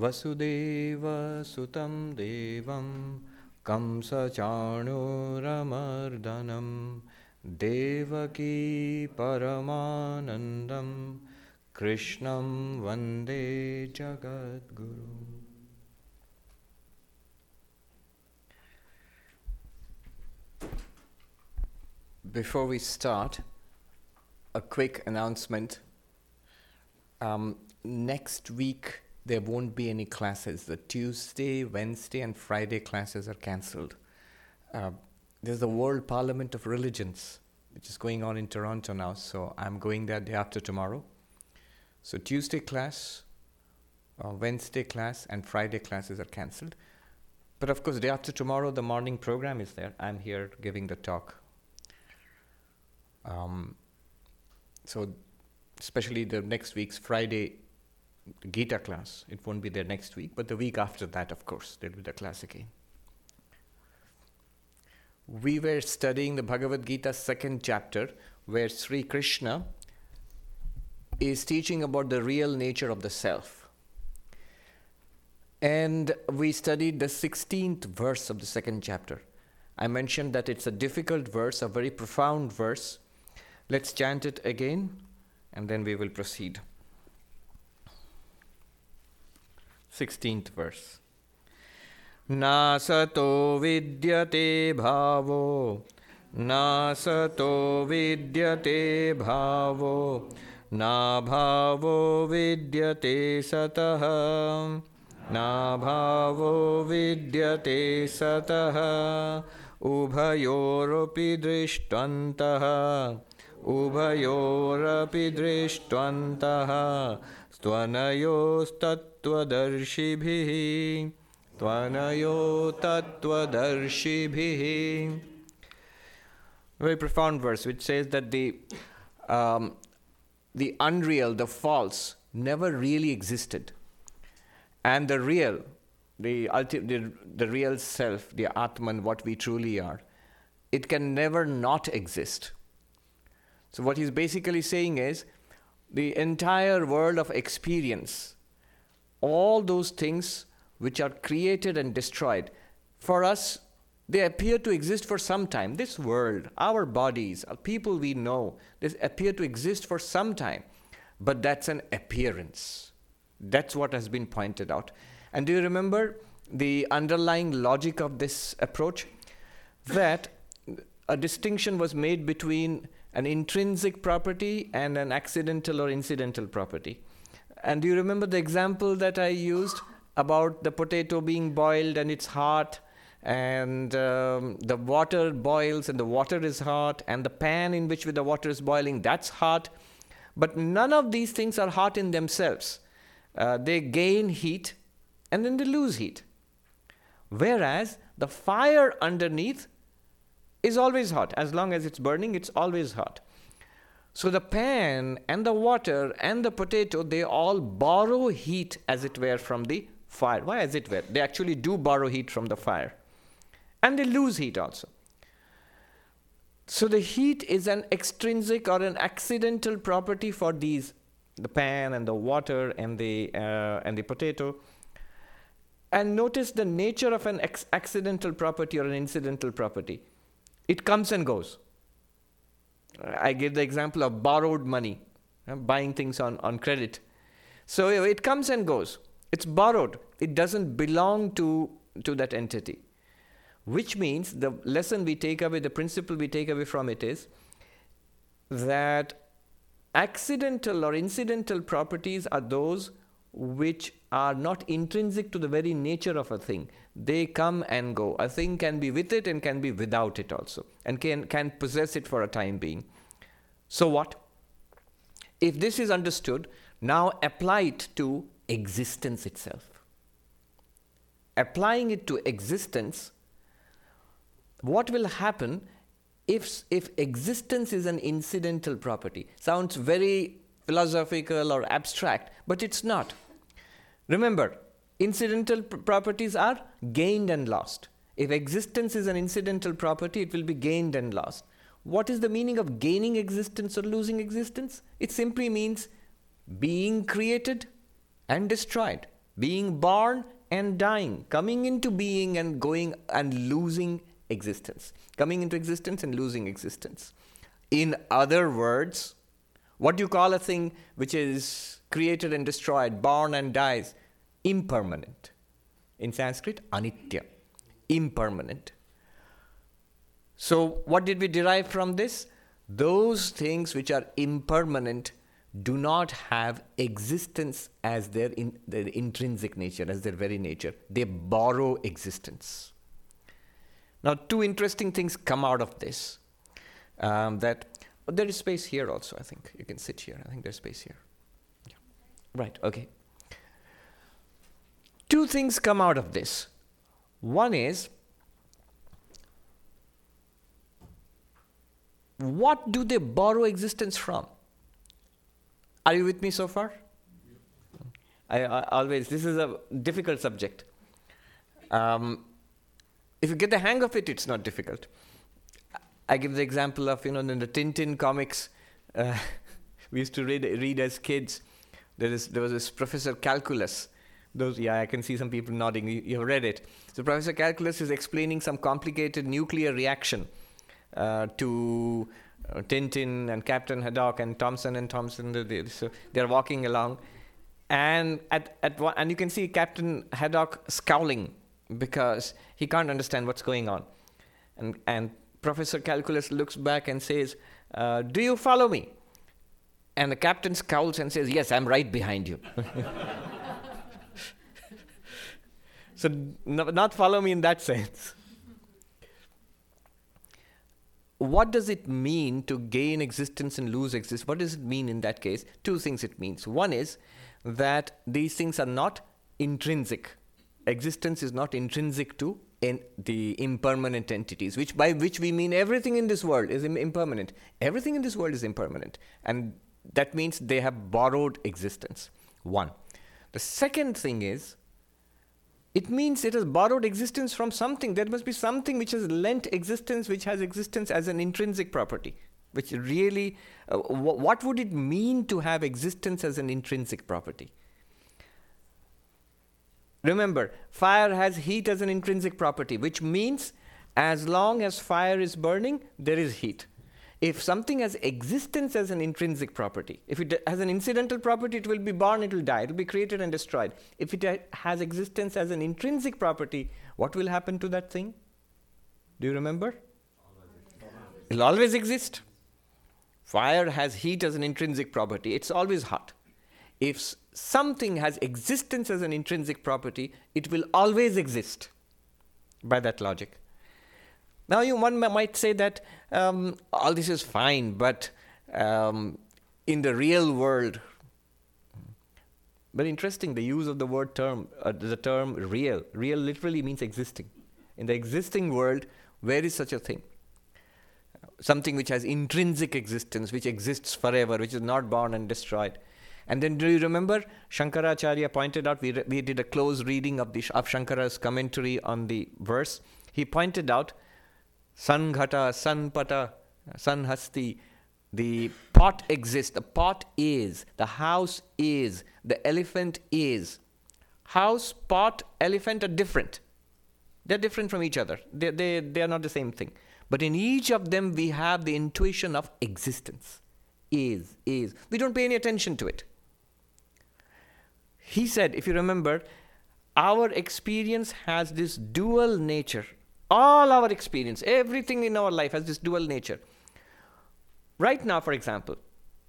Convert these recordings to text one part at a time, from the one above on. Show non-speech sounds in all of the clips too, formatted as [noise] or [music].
वसुदेवसुतं देवं कंसचाणूरमर्दनं देवकी परमानन्दं कृष्णं वन्दे जगद्गुरुम् Before we start, a quick announcement. Um, next week, there won't be any classes. The Tuesday, Wednesday, and Friday classes are cancelled. Uh, there's the World Parliament of Religions, which is going on in Toronto now, so I'm going there day after tomorrow. So, Tuesday class, uh, Wednesday class, and Friday classes are cancelled. But of course, day after tomorrow, the morning program is there. I'm here giving the talk. Um, so, especially the next week's Friday Gita class, it won't be there next week, but the week after that, of course, there'll be the class again. We were studying the Bhagavad Gita second chapter, where Sri Krishna is teaching about the real nature of the self. And we studied the 16th verse of the second chapter. I mentioned that it's a difficult verse, a very profound verse Let's chant it again and then we will proceed. Sixteenth verse न सतो विद्यते भावो न सतो विद्यते भावो न भावो विद्यते सतः न भावो विद्यते सतः उभयोरपि दृष्ट्वन्तः उभयोरपि दृष्ट्वन्तः स्त्वनयोस्तत् त्वनयोस्तत्त्वदर्शिभिः त्वनयो तत्त्वदर्शिभिः Very profound verse which says that the, um, the unreal, the false, never really existed. And the real, the, ulti- the, the real self, the Atman, what we truly are, it can never not exist. So, what he's basically saying is the entire world of experience, all those things which are created and destroyed, for us, they appear to exist for some time. This world, our bodies, people we know, they appear to exist for some time. But that's an appearance. That's what has been pointed out. And do you remember the underlying logic of this approach? That a distinction was made between an intrinsic property and an accidental or incidental property. And do you remember the example that I used about the potato being boiled and it's hot, and um, the water boils and the water is hot, and the pan in which the water is boiling that's hot. But none of these things are hot in themselves. Uh, they gain heat and then they lose heat. Whereas the fire underneath is always hot. As long as it's burning, it's always hot. So the pan and the water and the potato, they all borrow heat, as it were, from the fire. Why, as it were? They actually do borrow heat from the fire. And they lose heat also. So the heat is an extrinsic or an accidental property for these the pan and the water and the uh, and the potato. And notice the nature of an ex- accidental property or an incidental property. It comes and goes. I give the example of borrowed money, buying things on, on credit. So it comes and goes. It's borrowed. It doesn't belong to, to that entity. Which means the lesson we take away, the principle we take away from it is that accidental or incidental properties are those which are not intrinsic to the very nature of a thing. They come and go. A thing can be with it and can be without it also, and can, can possess it for a time being. So, what? If this is understood, now apply it to existence itself. Applying it to existence, what will happen if, if existence is an incidental property? Sounds very philosophical or abstract, but it's not. Remember, incidental pr- properties are gained and lost. If existence is an incidental property, it will be gained and lost. What is the meaning of gaining existence or losing existence? It simply means being created and destroyed. being born and dying, coming into being and going and losing existence, coming into existence and losing existence. In other words, what do you call a thing which is created and destroyed, born and dies? Impermanent. In Sanskrit, anitya, impermanent. So, what did we derive from this? Those things which are impermanent do not have existence as their, in, their intrinsic nature, as their very nature. They borrow existence. Now, two interesting things come out of this. Um, that oh, there is space here also. I think you can sit here. I think there's space here. Right. Okay. Two things come out of this. One is what do they borrow existence from? Are you with me so far? I, I always, this is a difficult subject. Um, if you get the hang of it, it's not difficult. I give the example of, you know, in the Tintin comics, uh, [laughs] we used to read, read as kids. There, is, there was this Professor Calculus. Those, yeah, I can see some people nodding. You, you've read it. So Professor Calculus is explaining some complicated nuclear reaction uh, to uh, Tintin and Captain Haddock and Thomson and Thomson. They, so they're walking along, and at at one, and you can see Captain Haddock scowling because he can't understand what's going on, and and Professor Calculus looks back and says, uh, "Do you follow me?" And the captain scowls and says, "Yes, I'm right behind you." [laughs] so, no, not follow me in that sense what does it mean to gain existence and lose existence? What does it mean in that case? Two things it means. One is that these things are not intrinsic. Existence is not intrinsic to in the impermanent entities, which by which we mean everything in this world is Im- impermanent. Everything in this world is impermanent, and that means they have borrowed existence. One. The second thing is it means it has borrowed existence from something. There must be something which has lent existence, which has existence as an intrinsic property. Which really, uh, w- what would it mean to have existence as an intrinsic property? Remember, fire has heat as an intrinsic property, which means as long as fire is burning, there is heat if something has existence as an intrinsic property, if it has an incidental property, it will be born, it will die, it will be created and destroyed. If it has existence as an intrinsic property, what will happen to that thing? Do you remember? It will always exist. Fire has heat as an intrinsic property, it's always hot. If something has existence as an intrinsic property, it will always exist by that logic. Now, you one might say that um, all this is fine, but um, in the real world, very interesting. The use of the word term, uh, the term real. Real literally means existing. In the existing world, where is such a thing? Something which has intrinsic existence, which exists forever, which is not born and destroyed. And then, do you remember Shankaracharya pointed out? We, re- we did a close reading of the of Shankara's commentary on the verse. He pointed out Sanghata, Sanpata, Sanhasti. The pot exists. The pot is. The house is. The elephant is. House, pot, elephant are different. They're different from each other. They, they, they are not the same thing. But in each of them, we have the intuition of existence. Is, is. We don't pay any attention to it. He said, if you remember, our experience has this dual nature all our experience, everything in our life has this dual nature. Right now, for example,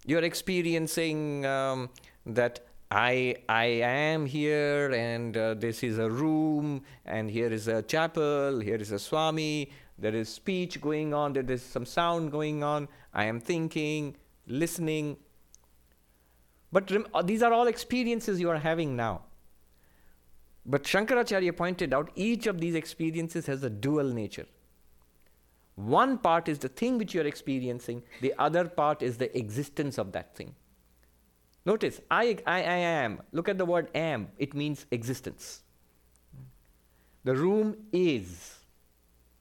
you're experiencing um, that I I am here, and uh, this is a room, and here is a chapel, here is a Swami. There is speech going on. There is some sound going on. I am thinking, listening. But rem- uh, these are all experiences you are having now. But Shankaracharya pointed out each of these experiences has a dual nature. One part is the thing which you are experiencing, the other part is the existence of that thing. Notice, I, I, I am. Look at the word am, it means existence. The room is.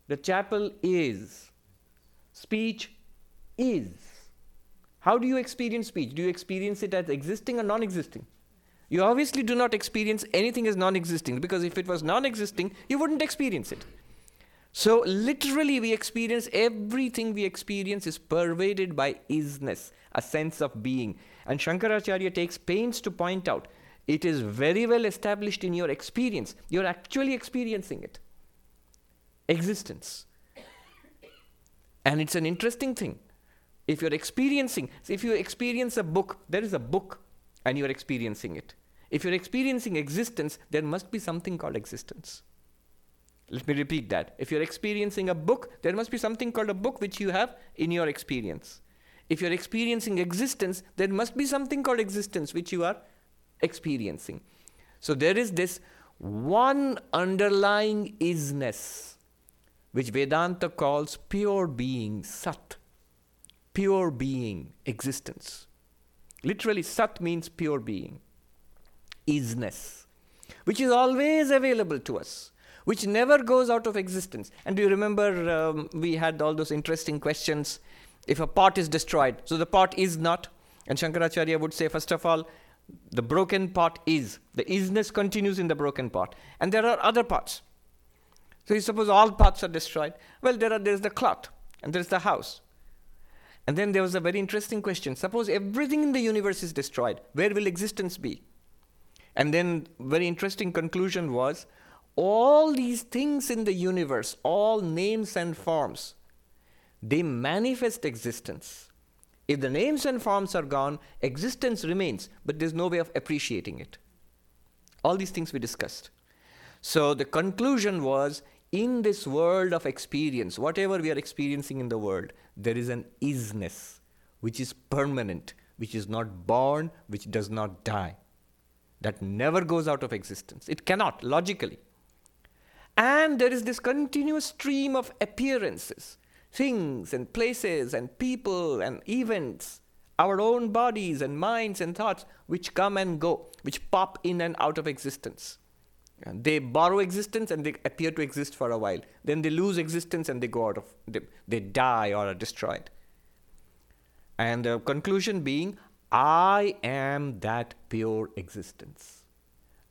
The chapel is. Speech is. How do you experience speech? Do you experience it as existing or non existing? You obviously do not experience anything as non existing because if it was non existing, you wouldn't experience it. So, literally, we experience everything we experience is pervaded by isness, a sense of being. And Shankaracharya takes pains to point out it is very well established in your experience. You're actually experiencing it. Existence. And it's an interesting thing. If you're experiencing, if you experience a book, there is a book and you're experiencing it. If you're experiencing existence, there must be something called existence. Let me repeat that. If you're experiencing a book, there must be something called a book which you have in your experience. If you're experiencing existence, there must be something called existence which you are experiencing. So there is this one underlying isness, which Vedanta calls pure being, Sat. Pure being, existence. Literally, Sat means pure being, isness, which is always available to us which never goes out of existence. And do you remember um, we had all those interesting questions? If a pot is destroyed, so the pot is not. And Shankaracharya would say, first of all, the broken pot is. The isness continues in the broken pot. And there are other pots. So you suppose all pots are destroyed. Well, there are there's the cloth and there's the house. And then there was a very interesting question. Suppose everything in the universe is destroyed, where will existence be? And then very interesting conclusion was all these things in the universe, all names and forms, they manifest existence. If the names and forms are gone, existence remains, but there's no way of appreciating it. All these things we discussed. So the conclusion was in this world of experience, whatever we are experiencing in the world, there is an isness which is permanent, which is not born, which does not die, that never goes out of existence. It cannot, logically. And there is this continuous stream of appearances, things and places and people and events, our own bodies and minds and thoughts, which come and go, which pop in and out of existence. And they borrow existence and they appear to exist for a while. Then they lose existence and they go out of, they, they die or are destroyed. And the conclusion being, I am that pure existence.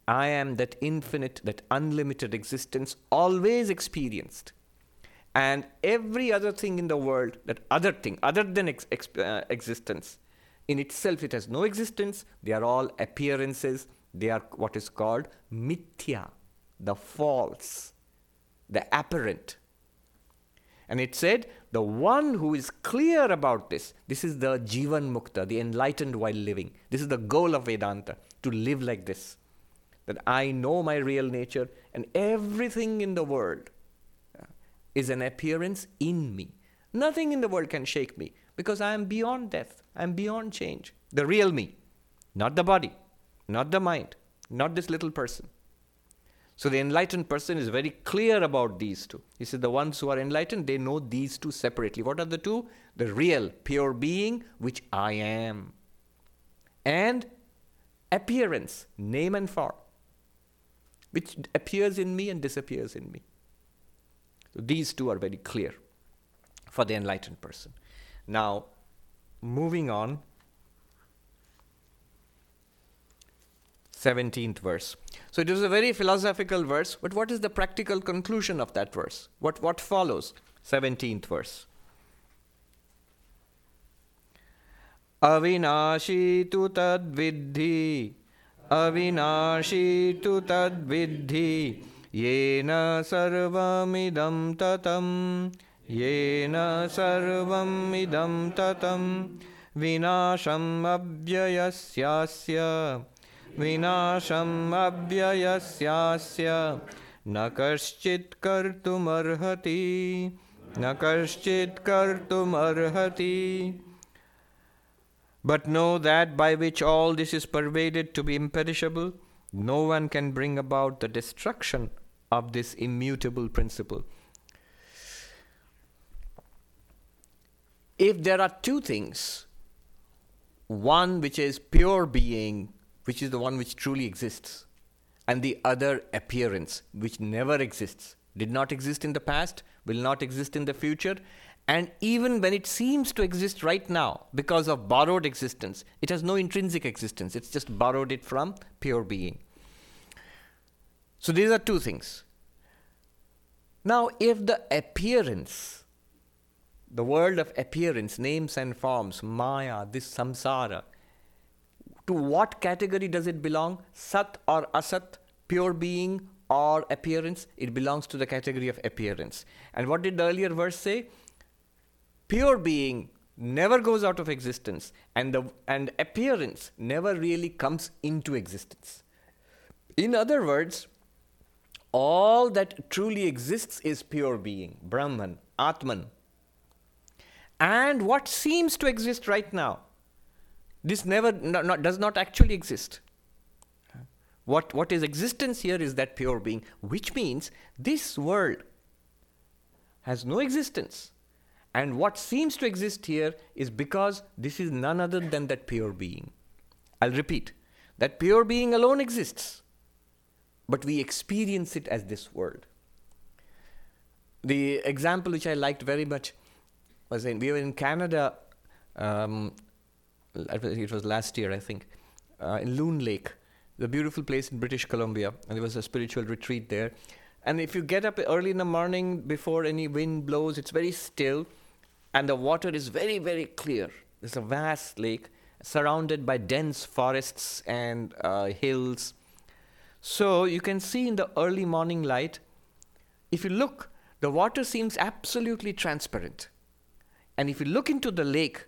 I am that infinite, that unlimited existence always experienced. And every other thing in the world, that other thing, other than ex- ex- uh, existence, in itself it has no existence. They are all appearances. They are what is called mithya, the false, the apparent. And it said, the one who is clear about this, this is the Jivan Mukta, the enlightened while living. This is the goal of Vedanta, to live like this that I know my real nature and everything in the world uh, is an appearance in me. Nothing in the world can shake me because I am beyond death. I am beyond change. The real me, not the body, not the mind, not this little person. So the enlightened person is very clear about these two. He says the ones who are enlightened, they know these two separately. What are the two? The real, pure being, which I am, and appearance, name and form which appears in me and disappears in me. So these two are very clear for the enlightened person. Now, moving on, 17th verse. So it is a very philosophical verse, but what is the practical conclusion of that verse? What, what follows? 17th verse. Avinashi tu tad vidhi, avinashi tu tad vidhi, yena sarvam idam tatam, yena sarvam idam tatam, vinasham avyayasyasya. विनाशम् अव्ययस्यास्य न कश्चित् कर्तुमर्हति न कश्चित् कर्तुमर्हति But know that by which all this is pervaded to be imperishable, no one can bring about the destruction of this immutable principle. If there are two things, one which is pure being, which is the one which truly exists, and the other appearance, which never exists, did not exist in the past, will not exist in the future, And even when it seems to exist right now because of borrowed existence, it has no intrinsic existence. It's just borrowed it from pure being. So these are two things. Now, if the appearance, the world of appearance, names and forms, Maya, this samsara, to what category does it belong? Sat or Asat, pure being or appearance? It belongs to the category of appearance. And what did the earlier verse say? Pure being never goes out of existence, and, the, and appearance never really comes into existence. In other words, all that truly exists is pure being, Brahman, Atman. And what seems to exist right now, this never not, does not actually exist. What, what is existence here is that pure being, which means this world has no existence. And what seems to exist here is because this is none other than that pure being. I'll repeat that pure being alone exists but we experience it as this world. The example which I liked very much was in, we were in Canada, um, it was last year, I think, uh, in Loon Lake, the beautiful place in British Columbia, and there was a spiritual retreat there. And if you get up early in the morning before any wind blows, it's very still, and the water is very, very clear. There's a vast lake surrounded by dense forests and uh, hills so you can see in the early morning light, if you look, the water seems absolutely transparent. And if you look into the lake,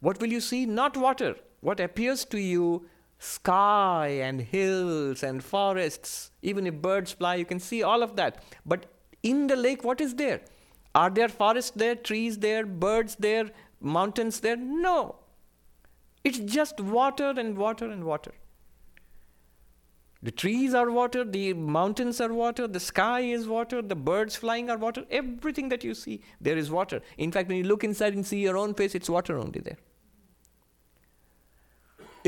what will you see? Not water. What appears to you, sky and hills and forests. Even if birds fly, you can see all of that. But in the lake, what is there? Are there forests there, trees there, birds there, mountains there? No. It's just water and water and water. The trees are water, the mountains are water, the sky is water, the birds flying are water. Everything that you see, there is water. In fact, when you look inside and see your own face, it's water only there.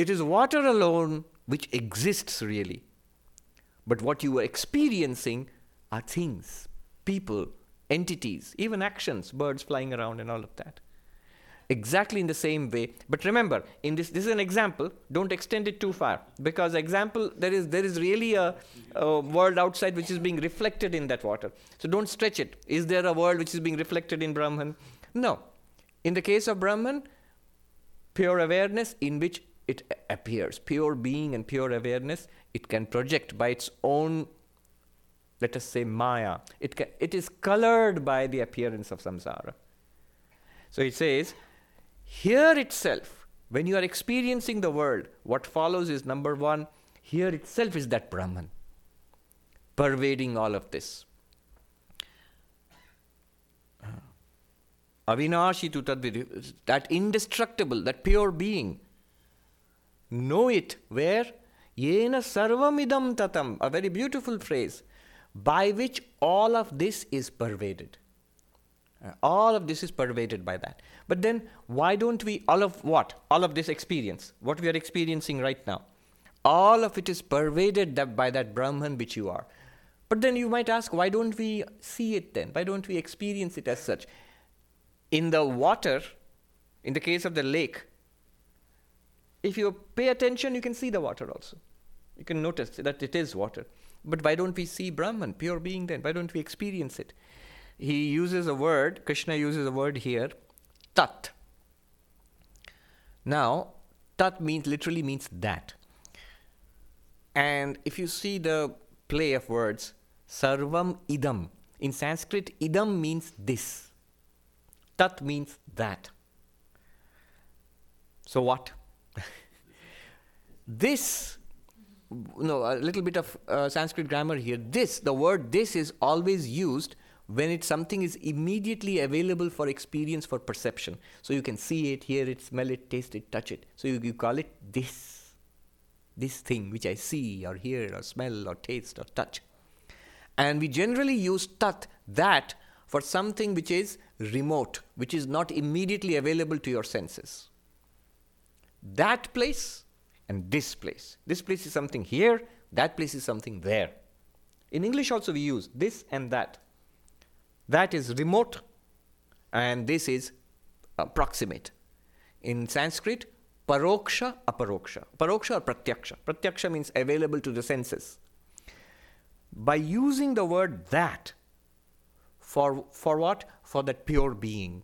It is water alone which exists really. But what you are experiencing are things, people, entities, even actions, birds flying around, and all of that. Exactly in the same way. But remember in this this is an example. Don't extend it too far. Because example there is there is really a, a, world outside which is being reflected in that water. So don't stretch it. Is there a world which is being reflected in brahman? No. In the case of brahman pure awareness in which it appears pure being and pure awareness it can project by its own let us say maya it, can, it is colored by the appearance of samsara so it says here itself, when you are experiencing the world, what follows is number one, here itself is that Brahman pervading all of this. Uh, Avinashi tu that indestructible, that pure being. Know it where? Yena sarvamidam tatam, a very beautiful phrase, by which all of this is pervaded. Uh, all of this is pervaded by that. But then, why don't we, all of what? All of this experience, what we are experiencing right now, all of it is pervaded by that Brahman which you are. But then you might ask, why don't we see it then? Why don't we experience it as such? In the water, in the case of the lake, if you pay attention, you can see the water also. You can notice that it is water. But why don't we see Brahman, pure being then? Why don't we experience it? he uses a word, Krishna uses a word here, tat. Now, tat means literally means that. And if you see the play of words, sarvam idam. In Sanskrit, idam means this. Tat means that. So what? This, no, a little bit of uh, Sanskrit grammar here. This, the word this is always used when it's something is immediately available for experience for perception. So you can see it hear it smell it taste it touch it. So you, you call it this this thing which i see or hear or smell or taste or touch. And we generally use tat that for something which is remote which is not immediately available to your senses. That place and this place this place is something here that place is something there in english also we use this and that that is remote and this is approximate. In Sanskrit, paroksha, aparoksha. Paroksha or pratyaksha. Pratyaksha means available to the senses. By using the word that, for, for what? For that pure being.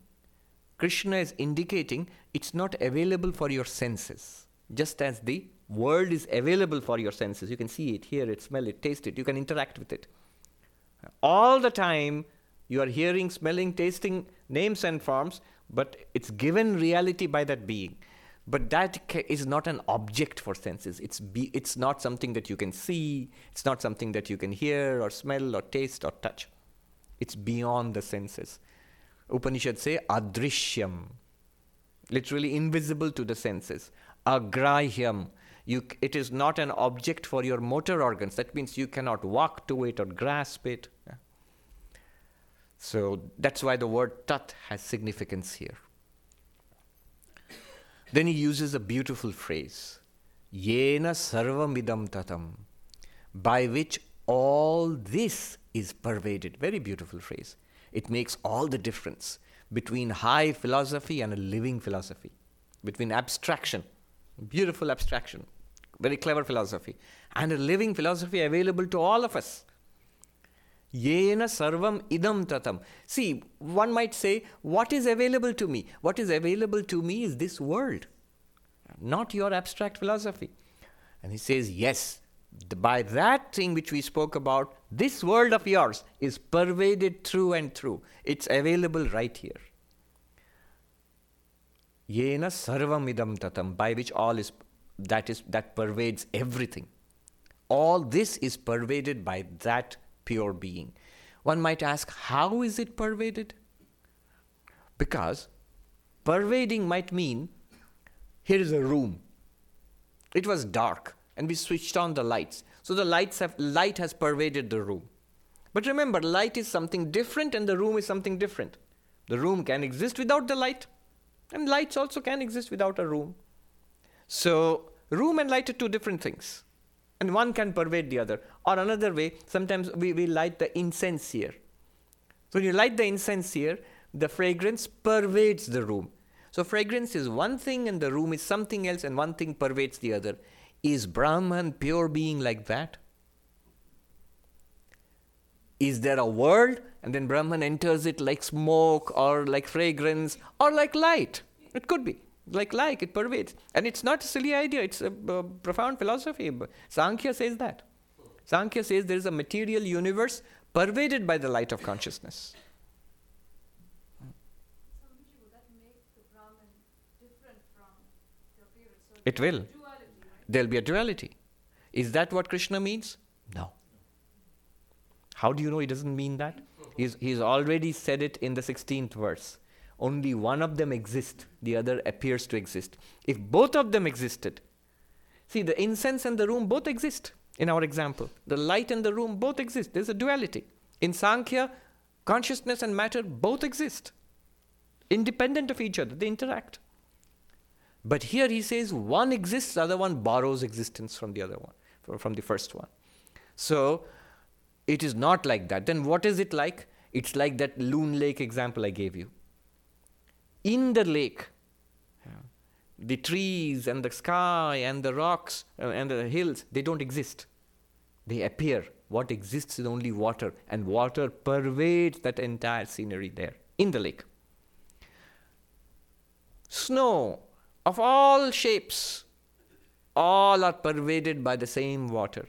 Krishna is indicating it's not available for your senses, just as the world is available for your senses. You can see it, hear it, smell it, taste it, you can interact with it. All the time, you are hearing, smelling, tasting names and forms, but it's given reality by that being. But that is not an object for senses. It's, be, it's not something that you can see, it's not something that you can hear or smell or taste or touch. It's beyond the senses. Upanishad say adrishyam, literally invisible to the senses. Agrahyam, you, it is not an object for your motor organs. That means you cannot walk to it or grasp it. So that's why the word tat has significance here. Then he uses a beautiful phrase, Yena sarvamidam tatam, by which all this is pervaded. Very beautiful phrase. It makes all the difference between high philosophy and a living philosophy, between abstraction, beautiful abstraction, very clever philosophy, and a living philosophy available to all of us. Yena sarvam idam tatam. See, one might say, what is available to me? What is available to me is this world, not your abstract philosophy. And he says, yes, by that thing which we spoke about, this world of yours is pervaded through and through. It's available right here. Yena sarvam idam tatam, by which all is that is that pervades everything. All this is pervaded by that pure being. One might ask, how is it pervaded? Because pervading might mean here is a room. It was dark and we switched on the lights. So the lights have light has pervaded the room. But remember, light is something different and the room is something different. The room can exist without the light, and lights also can exist without a room. So room and light are two different things and one can pervade the other. Or another way, sometimes we, we light the incense here. So when you light the incense here, the fragrance pervades the room. So fragrance is one thing and the room is something else, and one thing pervades the other. Is Brahman pure being like that? Is there a world? And then Brahman enters it like smoke or like fragrance or like light? It could be. Like like it pervades. And it's not a silly idea. It's a, a profound philosophy. Sankhya says that. Sankhya says there is a material universe pervaded by the light of consciousness. It will. There'll be a duality. Is that what krishna means? No how do you know he doesn't mean that he's, he's already said it in the 16th verse only one of them exists, the other appears to exist. If both of them existed, see, the incense and the room both exist in our example. The light and the room both exist. There's a duality. In Sankhya, consciousness and matter both exist, independent of each other, they interact. But here he says one exists, the other one borrows existence from the other one, from the first one. So it is not like that. Then what is it like? It's like that Loon Lake example I gave you in the lake. The trees and the sky and the rocks uh, and the hills, they don't exist. They appear. What exists is only water, and water pervades that entire scenery there in the lake. Snow of all shapes, all are pervaded by the same water.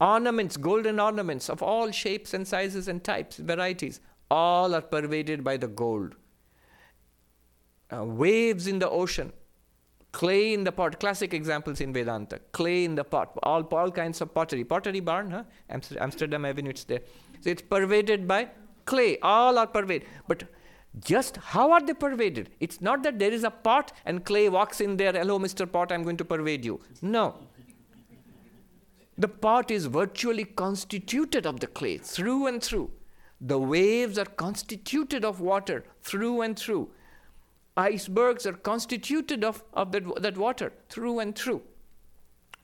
Ornaments, golden ornaments of all shapes and sizes and types, varieties, all are pervaded by the gold uh, waves in the ocean, clay in the pot. Classic examples in Vedanta. Clay in the pot. All, all kinds of pottery. Pottery barn, huh? Amsterdam Avenue, it's there. So it's pervaded by clay. All are pervaded. But just how are they pervaded? It's not that there is a pot and clay walks in there, hello, Mr. Pot, I'm going to pervade you. No. The pot is virtually constituted of the clay through and through. The waves are constituted of water through and through icebergs are constituted of, of that, that water through and through.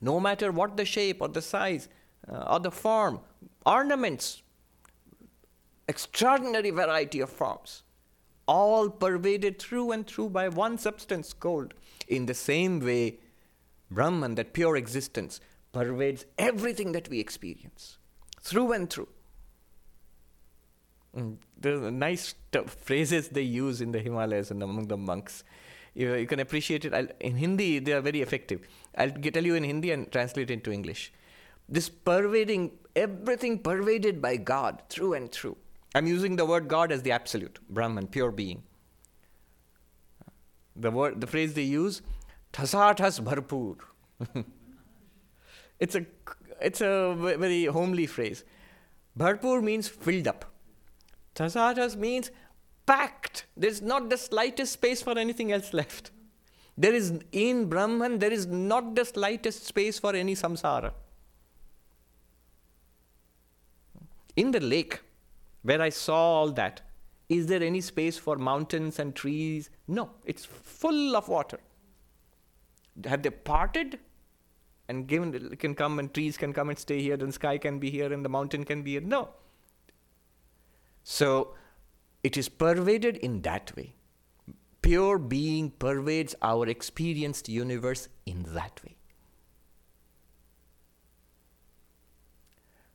No matter what the shape or the size uh, or the form, ornaments, extraordinary variety of forms, all pervaded through and through by one substance called. In the same way, Brahman, that pure existence, pervades everything that we experience, through and through. Mm, the nice phrases they use in the Himalayas and among the monks. You, you can appreciate it. I'll, in Hindi, they are very effective. I'll tell you in Hindi and translate it into English. This pervading, everything pervaded by God through and through. I'm using the word God as the absolute, Brahman, pure being. The word, the phrase they use, tasatas bharpur. [laughs] it's a, it's a very homely phrase. Bharpur means filled up. Tasatas means packed. There's not the slightest space for anything else left. There is in Brahman, there is not the slightest space for any samsara. In the lake, where I saw all that, is there any space for mountains and trees? No, it's full of water. Have they parted and given can come and trees can come and stay here, and sky can be here, and the mountain can be here? No. So it is pervaded in that way. Pure being pervades our experienced universe in that way.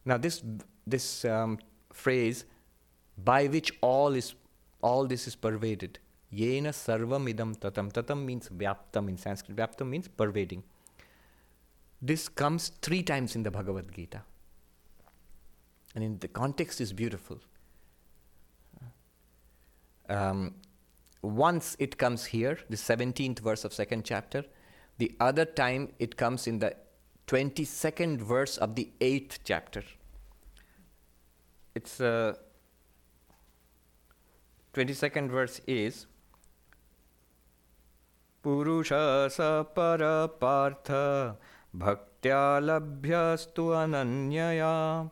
Now, this, this um, phrase, by which all, is, all this is pervaded, yena sarvam idam tatam. Tatam means vyaptam in Sanskrit. Vyaptam means pervading. This comes three times in the Bhagavad Gita. And in the context is beautiful. Um, once it comes here, the 17th verse of second chapter. The other time it comes in the 22nd verse of the 8th chapter. It's uh, 22nd verse is Purusha para partha bhaktya labhyastu ananyaya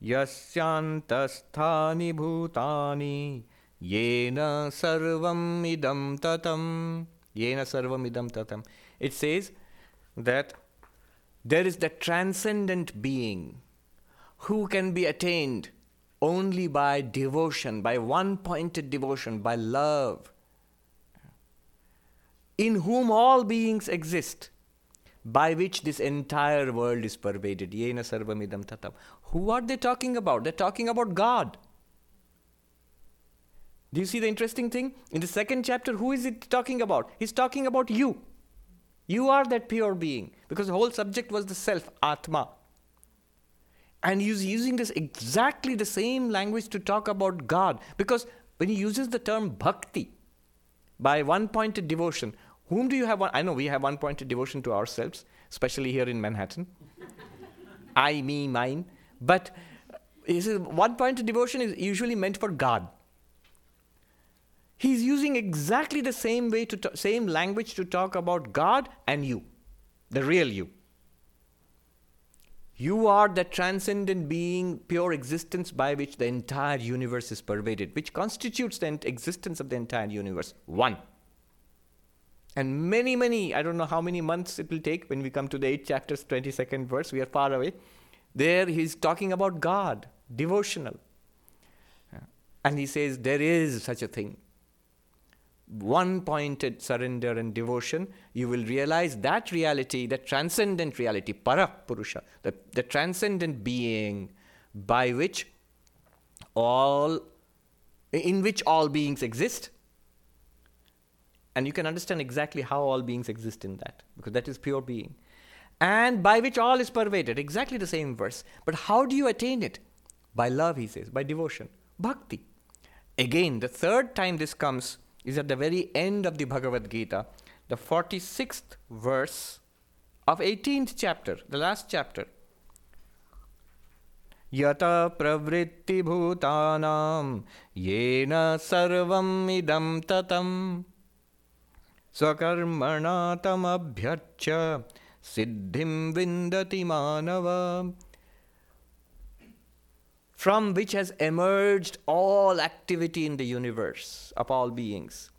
yasyantasthani bhutani Yena sarvam idam tatam. Yena sarvam idam tatam. It says that there is the transcendent being who can be attained only by devotion, by one pointed devotion, by love, in whom all beings exist, by which this entire world is pervaded. Yena sarvam idam tatam. Who are they talking about? They're talking about God. Do you see the interesting thing? In the second chapter, who is it talking about? He's talking about you. You are that pure being. Because the whole subject was the self, Atma. And he's using this exactly the same language to talk about God. Because when he uses the term bhakti, by one pointed devotion, whom do you have? One, I know we have one pointed devotion to ourselves, especially here in Manhattan. I, me, mine. But uh, one pointed devotion is usually meant for God. He's using exactly the same way to t- same language to talk about God and you, the real you. You are the transcendent being, pure existence by which the entire universe is pervaded, which constitutes the existence of the entire universe. One. And many, many, I don't know how many months it will take when we come to the 8 chapters, 22nd verse, we are far away. There he's talking about God, devotional. And he says, There is such a thing one pointed surrender and devotion, you will realize that reality, that transcendent reality, para purusha, the, the transcendent being by which all, in which all beings exist. And you can understand exactly how all beings exist in that, because that is pure being. And by which all is pervaded, exactly the same verse. But how do you attain it? By love, he says, by devotion, bhakti. Again, the third time this comes is at the very end of the Bhagavad Gita, the 46th verse of 18th chapter, the last chapter. Yata pravritti bhutanam yena sarvam idam tam abhyarcha siddhim vindati from which has emerged all activity in the universe of all beings,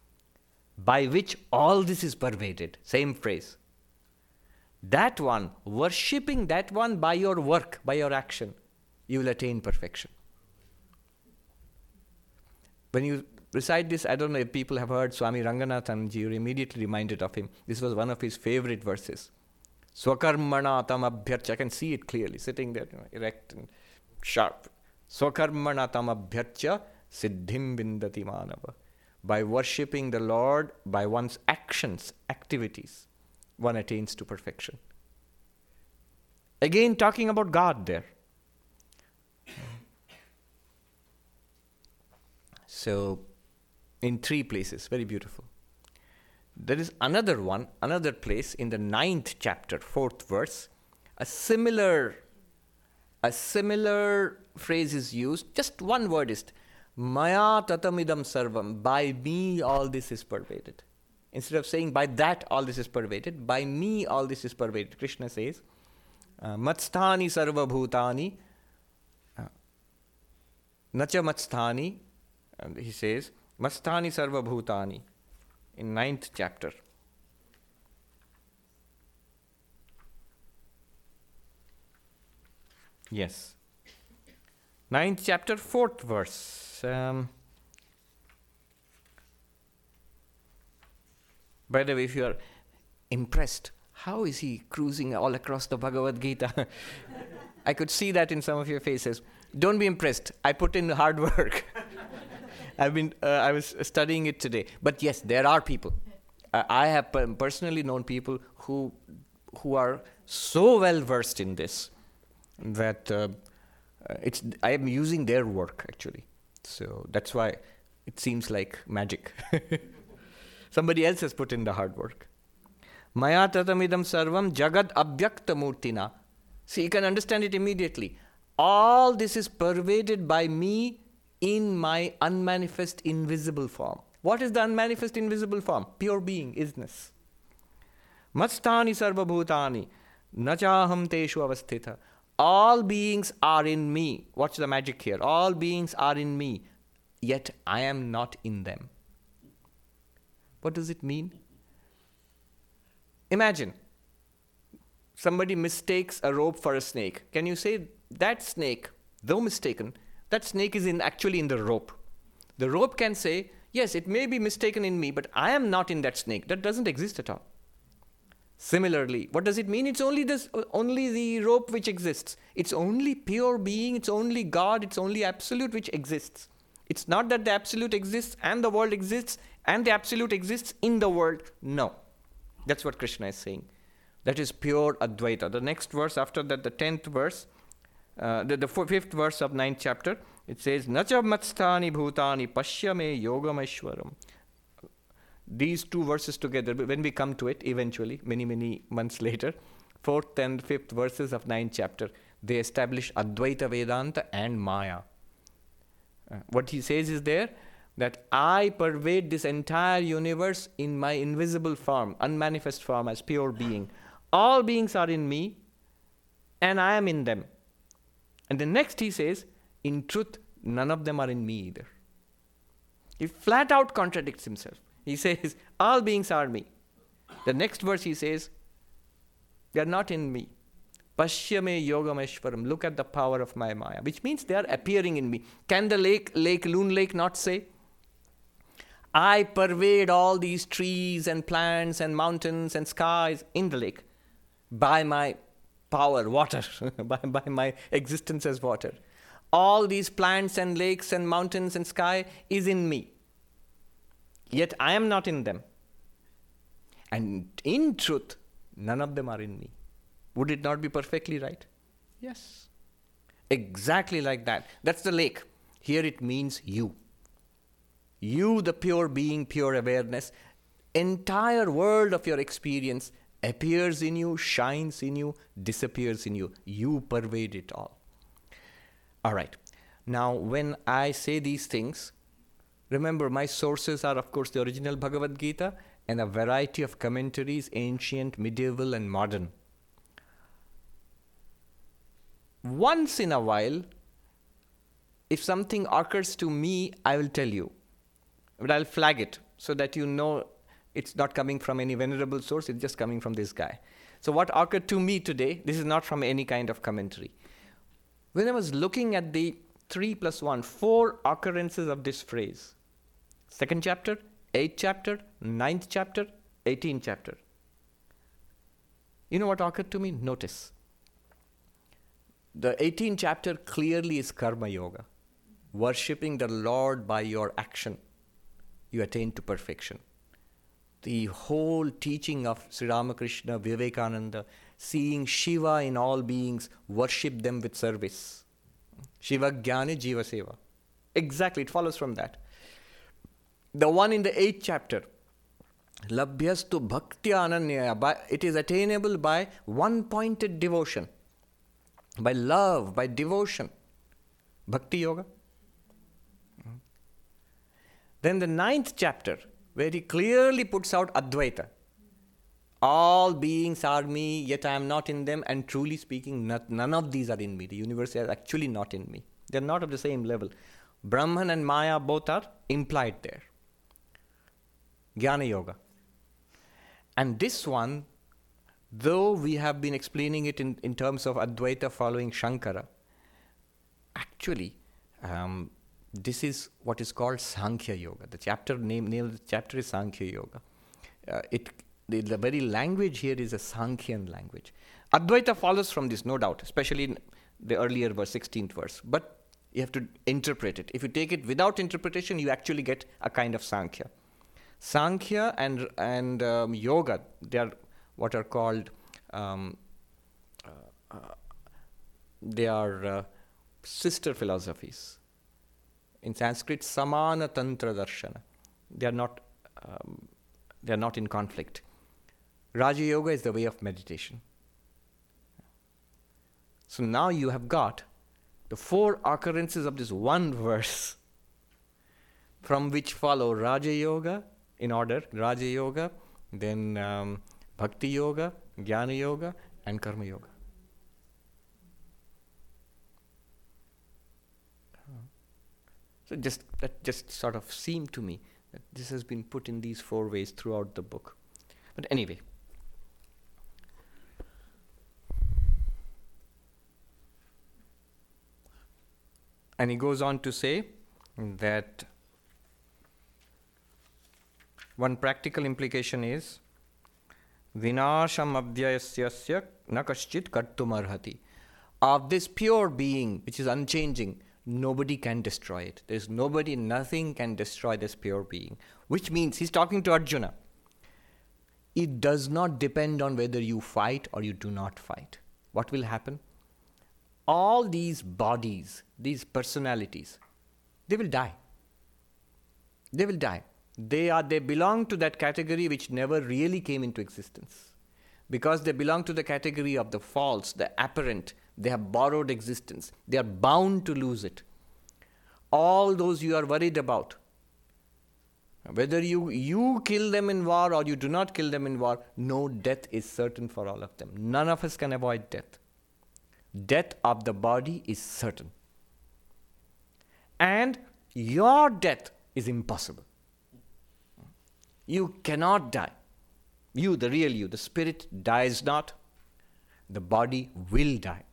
by which all this is pervaded. Same phrase. That one, worshipping that one by your work, by your action, you will attain perfection. When you recite this. I don't know if people have heard Swami Ranganathanji, you're immediately reminded of him. This was one of his favorite verses. Swakarmana tam abhyarcha. I can see it clearly, sitting there, you know, erect and sharp. Swakarmana tam abhyarcha siddhim vindati manava. By worshipping the Lord, by one's actions, activities, one attains to perfection. Again, talking about God there. So, in three places, very beautiful. There is another one, another place in the ninth chapter, fourth verse, a similar, a similar phrase is used. Just one word is Maya tatamidam sarvam. By me all this is pervaded. Instead of saying by that all this is pervaded, by me all this is pervaded. Krishna says, uh, Matstani sarva bhutani, uh, nacha matstani, and he says, Mastani sarva bhutani in ninth chapter. Yes. Ninth chapter, fourth verse. Um, by the way, if you are impressed, how is he cruising all across the Bhagavad Gita? [laughs] I could see that in some of your faces. Don't be impressed. I put in hard work. [laughs] I've been, uh, I was studying it today. But yes, there are people. Uh, I have personally known people who, who are so well versed in this that uh, uh, it's, I am using their work actually. So that's why it seems like magic. [laughs] Somebody else has put in the hard work. Maya tatamidam sarvam jagad abhyakta murtina. See, you can understand it immediately. All this is pervaded by me in my unmanifest invisible form. What is the unmanifest invisible form? Pure being, isness. Mastani sarvabhutani, nachaham teshu avasthita. All beings are in me. What's the magic here? All beings are in me, yet I am not in them. What does it mean? Imagine somebody mistakes a rope for a snake. Can you say that snake, though mistaken, that snake is in actually in the rope. The rope can say, yes, it may be mistaken in me, but I am not in that snake. That doesn't exist at all. Similarly, what does it mean? It's only this only the rope which exists. It's only pure being, it's only God, it's only absolute which exists. It's not that the absolute exists and the world exists and the absolute exists in the world. No. That's what Krishna is saying. That is pure Advaita. The next verse after that, the tenth verse, uh, the, the fifth verse of ninth chapter, it says, Nacha matstani bhutani pashyame yogameshwaram. These two verses together, when we come to it eventually, many, many months later, fourth and fifth verses of ninth chapter, they establish Advaita Vedanta and Maya. Uh, what he says is there that I pervade this entire universe in my invisible form, unmanifest form, as pure being. All beings are in me, and I am in them. And then next he says, In truth, none of them are in me either. He flat out contradicts himself. He says, All beings are me. The next verse he says, They are not in me. Pashyame yogameshwaram. Look at the power of my Maya, which means they are appearing in me. Can the lake, lake, Loon Lake not say? I pervade all these trees and plants and mountains and skies in the lake by my power, water, [laughs] by, by my existence as water. All these plants and lakes and mountains and sky is in me. Yet I am not in them. And in truth, none of them are in me. Would it not be perfectly right? Yes. Exactly like that. That's the lake. Here it means you. You, the pure being, pure awareness, entire world of your experience appears in you, shines in you, disappears in you. You pervade it all. All right. Now, when I say these things, remember my sources are, of course, the original Bhagavad Gita and a variety of commentaries, ancient, medieval, and modern. Once in a while, if something occurs to me, I will tell you. But I'll flag it so that you know it's not coming from any venerable source, it's just coming from this guy. So, what occurred to me today, this is not from any kind of commentary. When I was looking at the 3 plus 1, four occurrences of this phrase, Second chapter, eighth chapter, ninth chapter, 18th chapter. You know what occurred to me? Notice. The 18th chapter clearly is Karma Yoga. Worshipping the Lord by your action, you attain to perfection. The whole teaching of Sri Ramakrishna, Vivekananda, seeing Shiva in all beings, worship them with service. Shiva Jnane Jiva Seva. Exactly, it follows from that. The one in the eighth chapter, Labhyastu Bhakti Ananya, it is attainable by one pointed devotion, by love, by devotion. Bhakti Yoga. Then the ninth chapter, where he clearly puts out Advaita. All beings are me, yet I am not in them, and truly speaking, not, none of these are in me. The universe is actually not in me. They're not of the same level. Brahman and Maya both are implied there. Jnana Yoga. And this one, though we have been explaining it in, in terms of Advaita following Shankara, actually, um, this is what is called Sankhya Yoga. The chapter name, name the chapter is Sankhya Yoga. Uh, it the, the very language here is a Sankhyan language. Advaita follows from this, no doubt, especially in the earlier verse, 16th verse. But you have to interpret it. If you take it without interpretation, you actually get a kind of Sankhya. Sankhya and, and um, Yoga, they are what are called, um, uh, uh, they are uh, sister philosophies. In Sanskrit, Samana Tantra Darshana. They are not, um, they are not in conflict. Raja Yoga is the way of meditation. So now you have got the four occurrences of this one verse from which follow Raja Yoga in order Raja Yoga, then um, Bhakti Yoga, Jnana Yoga, and Karma Yoga. So just that just sort of seemed to me that this has been put in these four ways throughout the book. But anyway, And he goes on to say that one practical implication is Vinasham avyayasyasya nakaschit kartum Of this pure being, which is unchanging, nobody can destroy it. There's nobody, nothing can destroy this pure being. Which means he's talking to Arjuna. It does not depend on whether you fight or you do not fight. What will happen? all these bodies, these personalities, they will die. They will die. They are they belong to that category which never really came into existence. Because they belong to the category of the false, the apparent, they have borrowed existence. They are bound to lose it. All those you are worried about, whether you, you kill them in war or you do not kill them in war, no death is certain for all of them. None of us can avoid death death of the body is certain. And your death is impossible. You cannot die. You, the real you, the spirit dies not, the body will die.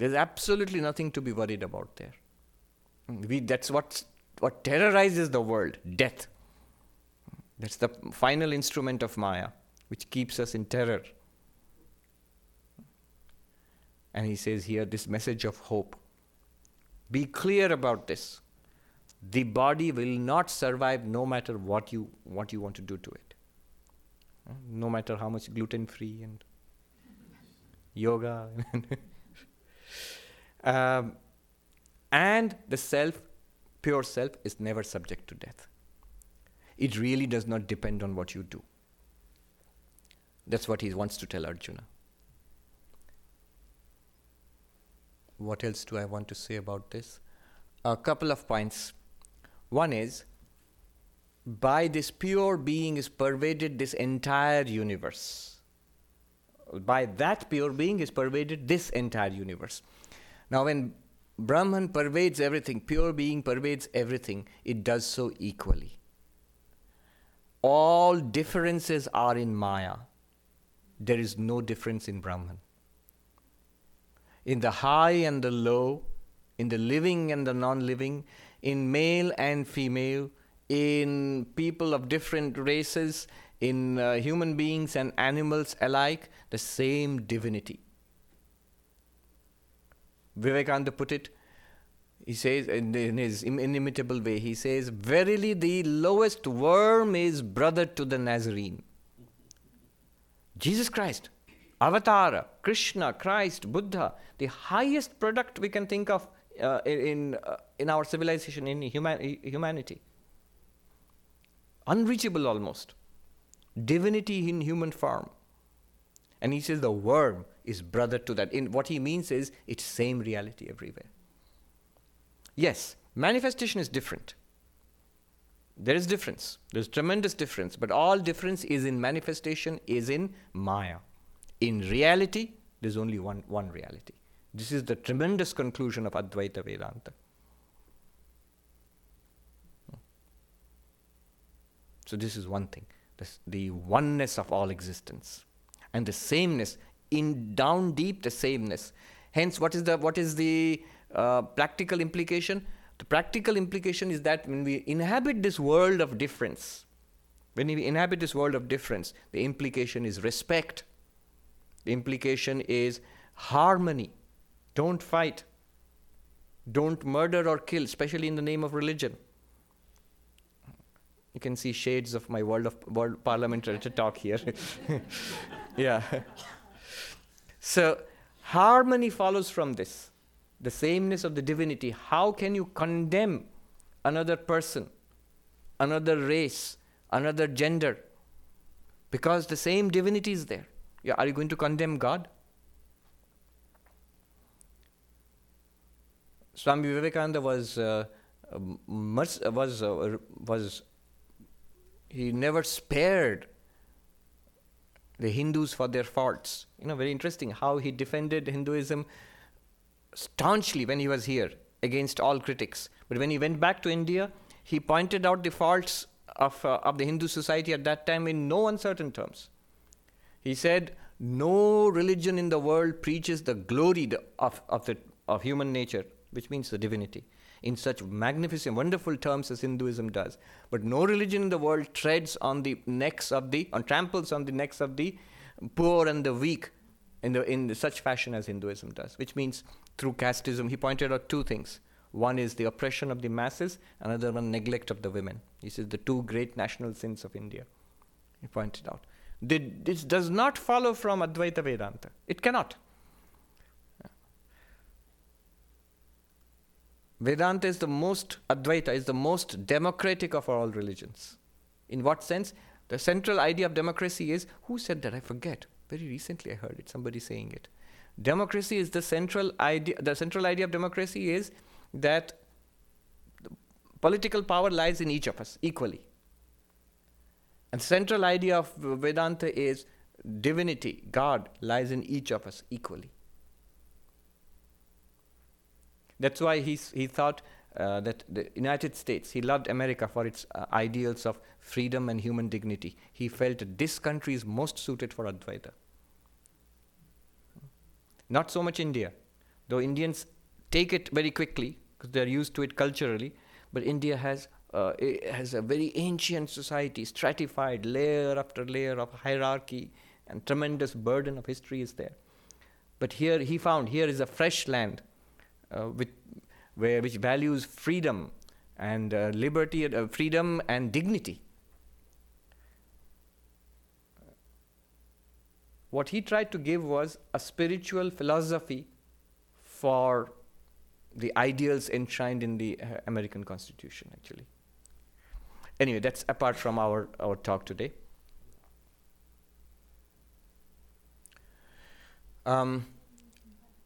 There's absolutely nothing to be worried about there. We, that's what, what terrorizes the world death. That's the final instrument of Maya, which keeps us in terror. And he says here this message of hope. Be clear about this. The body will not survive no matter what you, what you want to do to it. No matter how much gluten free and yoga. [laughs] um, and the self, pure self, is never subject to death. It really does not depend on what you do. That's what he wants to tell Arjuna. what else do I want to say about this? A couple of points. One is, by this pure being is pervaded this entire universe. By that pure being is pervaded this entire universe. Now, when Brahman pervades everything, pure being pervades everything, it does so equally. All differences are in Maya. There is no difference in Brahman in the high and the low, in the living and the non living, in male and female, in people of different races, in uh, human beings and animals alike, the same divinity. Vivekananda put it, he says in, his inimitable way, he says, Verily the lowest worm is brother to the Nazarene. Jesus Christ, Avatara, Krishna, Christ, Buddha, the highest product we can think of uh, in, uh, in our civilization, in human, humanity. Unreachable almost. Divinity in human form. And he says the worm is brother to that. In what he means is it's same reality everywhere. Yes, manifestation is different. There is difference. There's tremendous difference, but all difference is in manifestation, is in Maya. In reality, there's only one, one reality. This is the tremendous conclusion of Advaita Vedanta. So, this is one thing the oneness of all existence and the sameness, in down deep, the sameness. Hence, what is the, what is the uh, practical implication? The practical implication is that when we inhabit this world of difference, when we inhabit this world of difference, the implication is respect. The implication is harmony. Don't fight. Don't murder or kill, especially in the name of religion. You can see shades of my world of world parliamentary talk here. [laughs] yeah. [laughs] So harmony follows from this the sameness of the divinity, how can you condemn another person, another race, another gender? Because the same divinity is there. Yeah, are you going to condemn God? Swami Vivekananda was uh, much, was uh, was he never spared the Hindus for their faults. You know, very interesting how he defended Hinduism staunchly when he was here against all critics. But when he went back to India, he pointed out the faults of, uh, of the Hindu society at that time in no uncertain terms. He said, No religion in the world preaches the glory of, of, the, of human nature, which means the divinity, in such magnificent, wonderful terms as Hinduism does. But no religion in the world treads on the necks of the, or tramples on the necks of the poor and the weak in, the, in such fashion as Hinduism does, which means through casteism, he pointed out two things. One is the oppression of the masses, another one, neglect of the women. He says the two great national sins of India. He pointed out. This does not follow from Advaita Vedanta. It cannot. Vedanta is the most, Advaita is the most democratic of all religions. In what sense? The central idea of democracy is who said that? I forget. Very recently I heard it, somebody saying it. Democracy is the central idea. The central idea of democracy is that political power lies in each of us equally. And central idea of Vedanta is divinity, God, lies in each of us equally. That's why he, he thought uh, that the United States, he loved America for its uh, ideals of freedom and human dignity. He felt that this country is most suited for Advaita. Not so much India, though Indians take it very quickly because they are used to it culturally. But India has uh, has a very ancient society, stratified layer after layer of hierarchy, and tremendous burden of history is there. But here he found here is a fresh land, uh, with, where which values freedom and uh, liberty, uh, freedom and dignity. What he tried to give was a spiritual philosophy for the ideals enshrined in the uh, American Constitution, actually. Anyway, that's apart from our, our talk today. Um,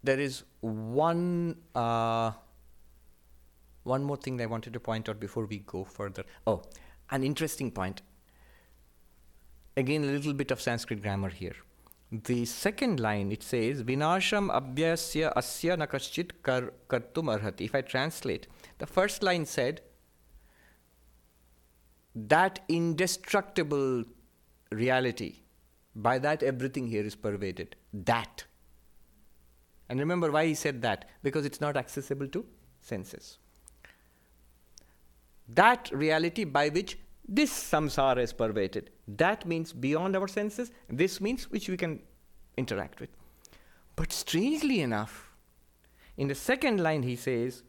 there is one uh, one more thing I wanted to point out before we go further. Oh, an interesting point. Again, a little bit of Sanskrit grammar here the second line it says vinasham avyayasya asya nakaschit kar, kartum arhati if i translate the first line said that indestructible reality by that everything here is pervaded that and remember why he said that because it's not accessible to senses. That reality by which this samsara is pervaded. That means beyond our senses. This means which we can interact with. But strangely enough, in the second line he says,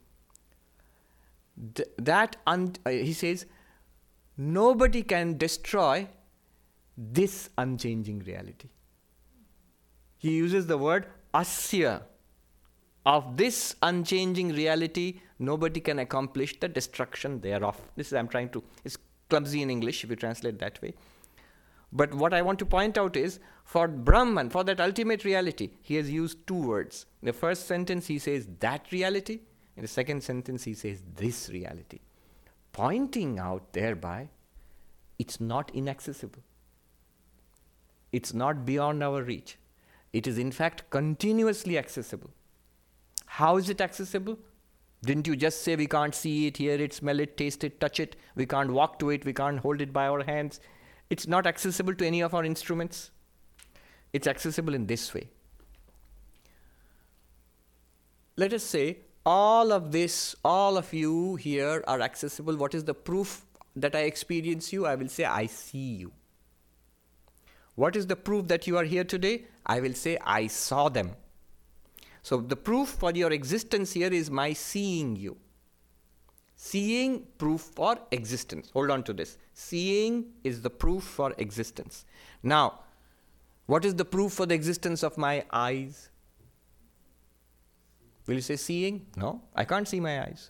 that un- uh, he says, nobody can destroy this unchanging reality. He uses the word asya. Of this unchanging reality, nobody can accomplish the destruction thereof. This is I'm trying to. It's clumsy in English if you translate that way. But what I want to point out is for Brahman, for that ultimate reality, he has used two words. In the first sentence, he says that reality. In the second sentence, he says this reality. Pointing out thereby, it's not inaccessible. It's not beyond our reach. It is, in fact, continuously accessible. How is it accessible? Didn't you just say we can't see it, hear it, smell it, taste it, touch it? We can't walk to it, we can't hold it by our hands. It's not accessible to any of our instruments. It's accessible in this way. Let us say all of this, all of you here are accessible. What is the proof that I experience you? I will say, I see you. What is the proof that you are here today? I will say, I saw them. So the proof for your existence here is my seeing you. Seeing proof for existence. Hold on to this. Seeing is the proof for existence. Now, what is the proof for the existence of my eyes? Will you say seeing? No, I can't see my eyes.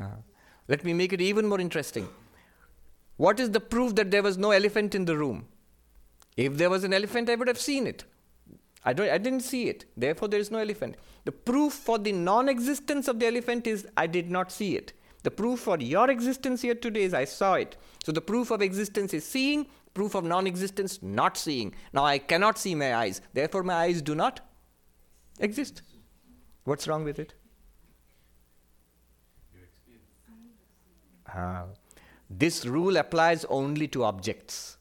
Uh, let me make it even more interesting. What is the proof that there was no elephant in the room? If there was an elephant, I would have seen it. I, don't, I didn't see it. Therefore, there is no elephant. The proof for the non existence of the elephant is I did not see it. The proof for your existence here today is I saw it. So the proof of existence is seeing, proof of non existence, not seeing. Now I cannot see my eyes. Therefore, my eyes do not exist. What's wrong with it? Uh, this rule applies only to objects.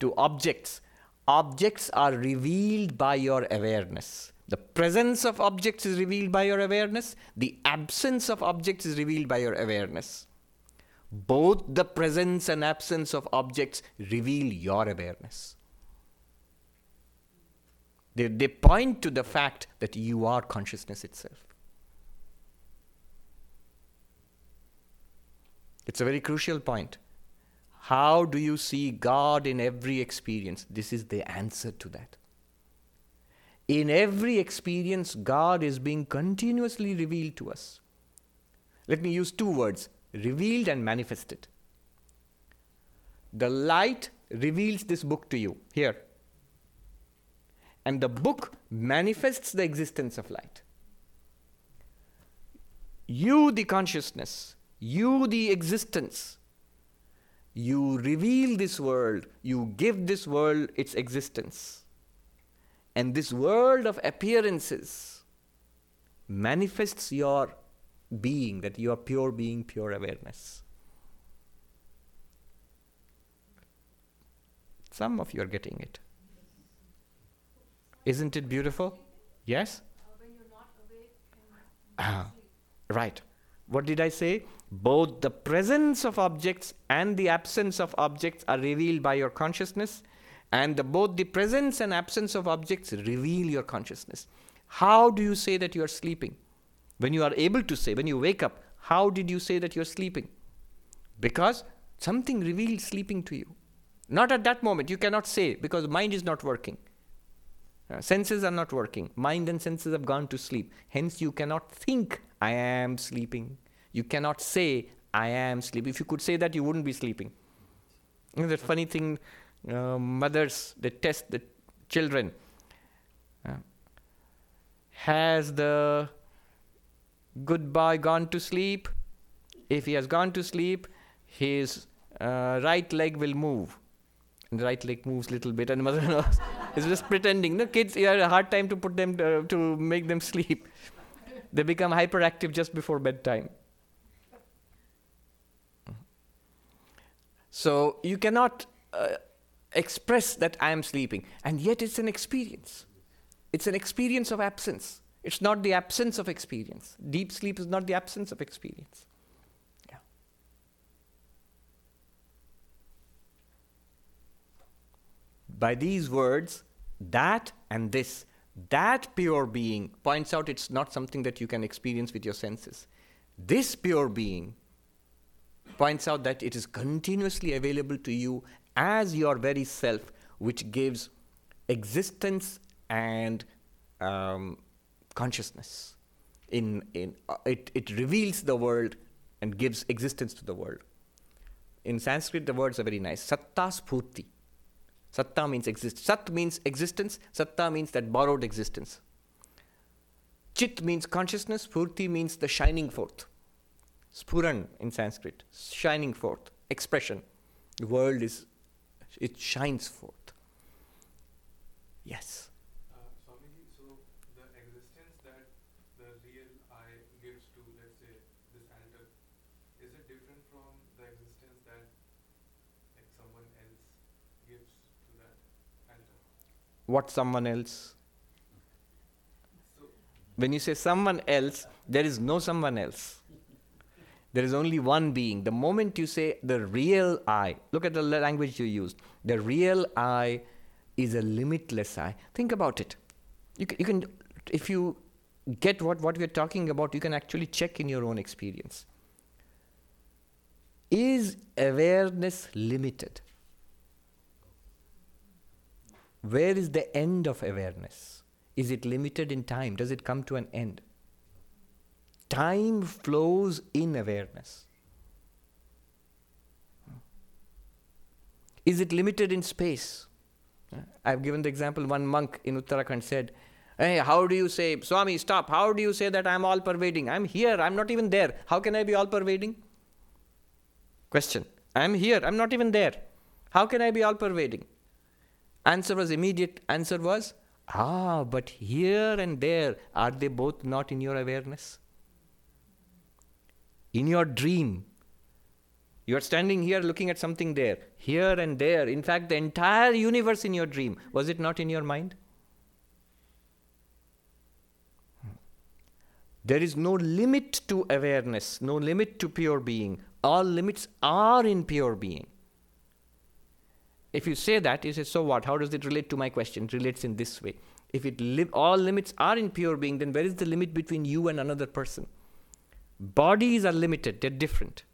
To objects objects are revealed by your awareness. The presence of objects is revealed by your awareness, the absence of objects is revealed by your awareness. Both the presence and absence of objects reveal your awareness. They, they point to the fact that you are consciousness itself. It's a very crucial point. How do you see God in every experience? This is the answer to that. In every experience, God is being continuously revealed to us. Let me use two words revealed and manifested. The light reveals this book to you here. And the book manifests the existence of light. You, the consciousness, you, the existence, you reveal this world, you give this world its existence. And this world of appearances manifests your being, that you are pure being, pure awareness. Some of you are getting it. Isn't it beautiful? Yes? Ah, right. What did I say? Both the presence of objects and the absence of objects are revealed by your consciousness and the, both the presence and absence of objects reveal your consciousness. How do you say that you are sleeping? When you are able to say when you wake up how did you say that you're sleeping? Because something revealed sleeping to you. Not at that moment. You cannot say because mind is not working. Uh, senses are not working. Mind and senses have gone to sleep. Hence you cannot think i am sleeping you cannot say, I am sleeping. If you could say that, you wouldn't be sleeping. You know, that funny thing, uh, mothers, they test the children. Uh, has the good boy gone to sleep? If he has gone to sleep, his uh, right leg will move. And the right leg moves a little bit, and the mother [laughs] knows. is just pretending. No, kids, you have a hard time to put them to, uh, to make them [laughs] sleep. They become hyperactive just before bedtime. So you cannot uh, express that I am sleeping, and yet it's an experience. It's an experience of absence. It's not the absence of experience. Deep sleep is not the absence of experience. By these words, that and this, that pure being points out it's not something that you can experience with your senses. This pure being points out that it is continuously available to you as your very self, which gives existence and um, consciousness. In, in, uh, it, it reveals the world and gives existence to the world. In Sanskrit, the words are very nice. Satta spurti. Satta means exist. Sat means existence. Satta means that borrowed existence. Chit means consciousness. Spurti means the shining forth. Spuran in Sanskrit, shining forth, expression. The world is, it shines forth. Yes. Uh, Swamiji, so the existence that the real I gives to, let's say, this altar, is it different from the existence that like someone else gives to that altar? What someone else? So When you say someone else, there is no someone else. There is only one being. The moment you say the real I, look at the language you used. The real I is a limitless I. Think about it. You can, you can if you get what, what we're talking about, you can actually check in your own experience. Is awareness limited? Where is the end of awareness? Is it limited in time? Does it come to an end? Time flows in awareness. Is it limited in space? I've given the example one monk in Uttarakhand said, Hey, how do you say, Swami, stop, how do you say that I'm all pervading? I'm here, I'm not even there. How can I be all pervading? Question. I'm here, I'm not even there. How can I be all pervading? Answer was immediate. Answer was, ah, but here and there, are they both not in your awareness? In your dream, you are standing here looking at something there, here and there. In fact, the entire universe in your dream, was it not in your mind? There is no limit to awareness, no limit to pure being. All limits are in pure being. If you say that, you say, so what? How does it relate to my question? It relates in this way. If it li- all limits are in pure being, then where is the limit between you and another person? Bodies are limited, they're different.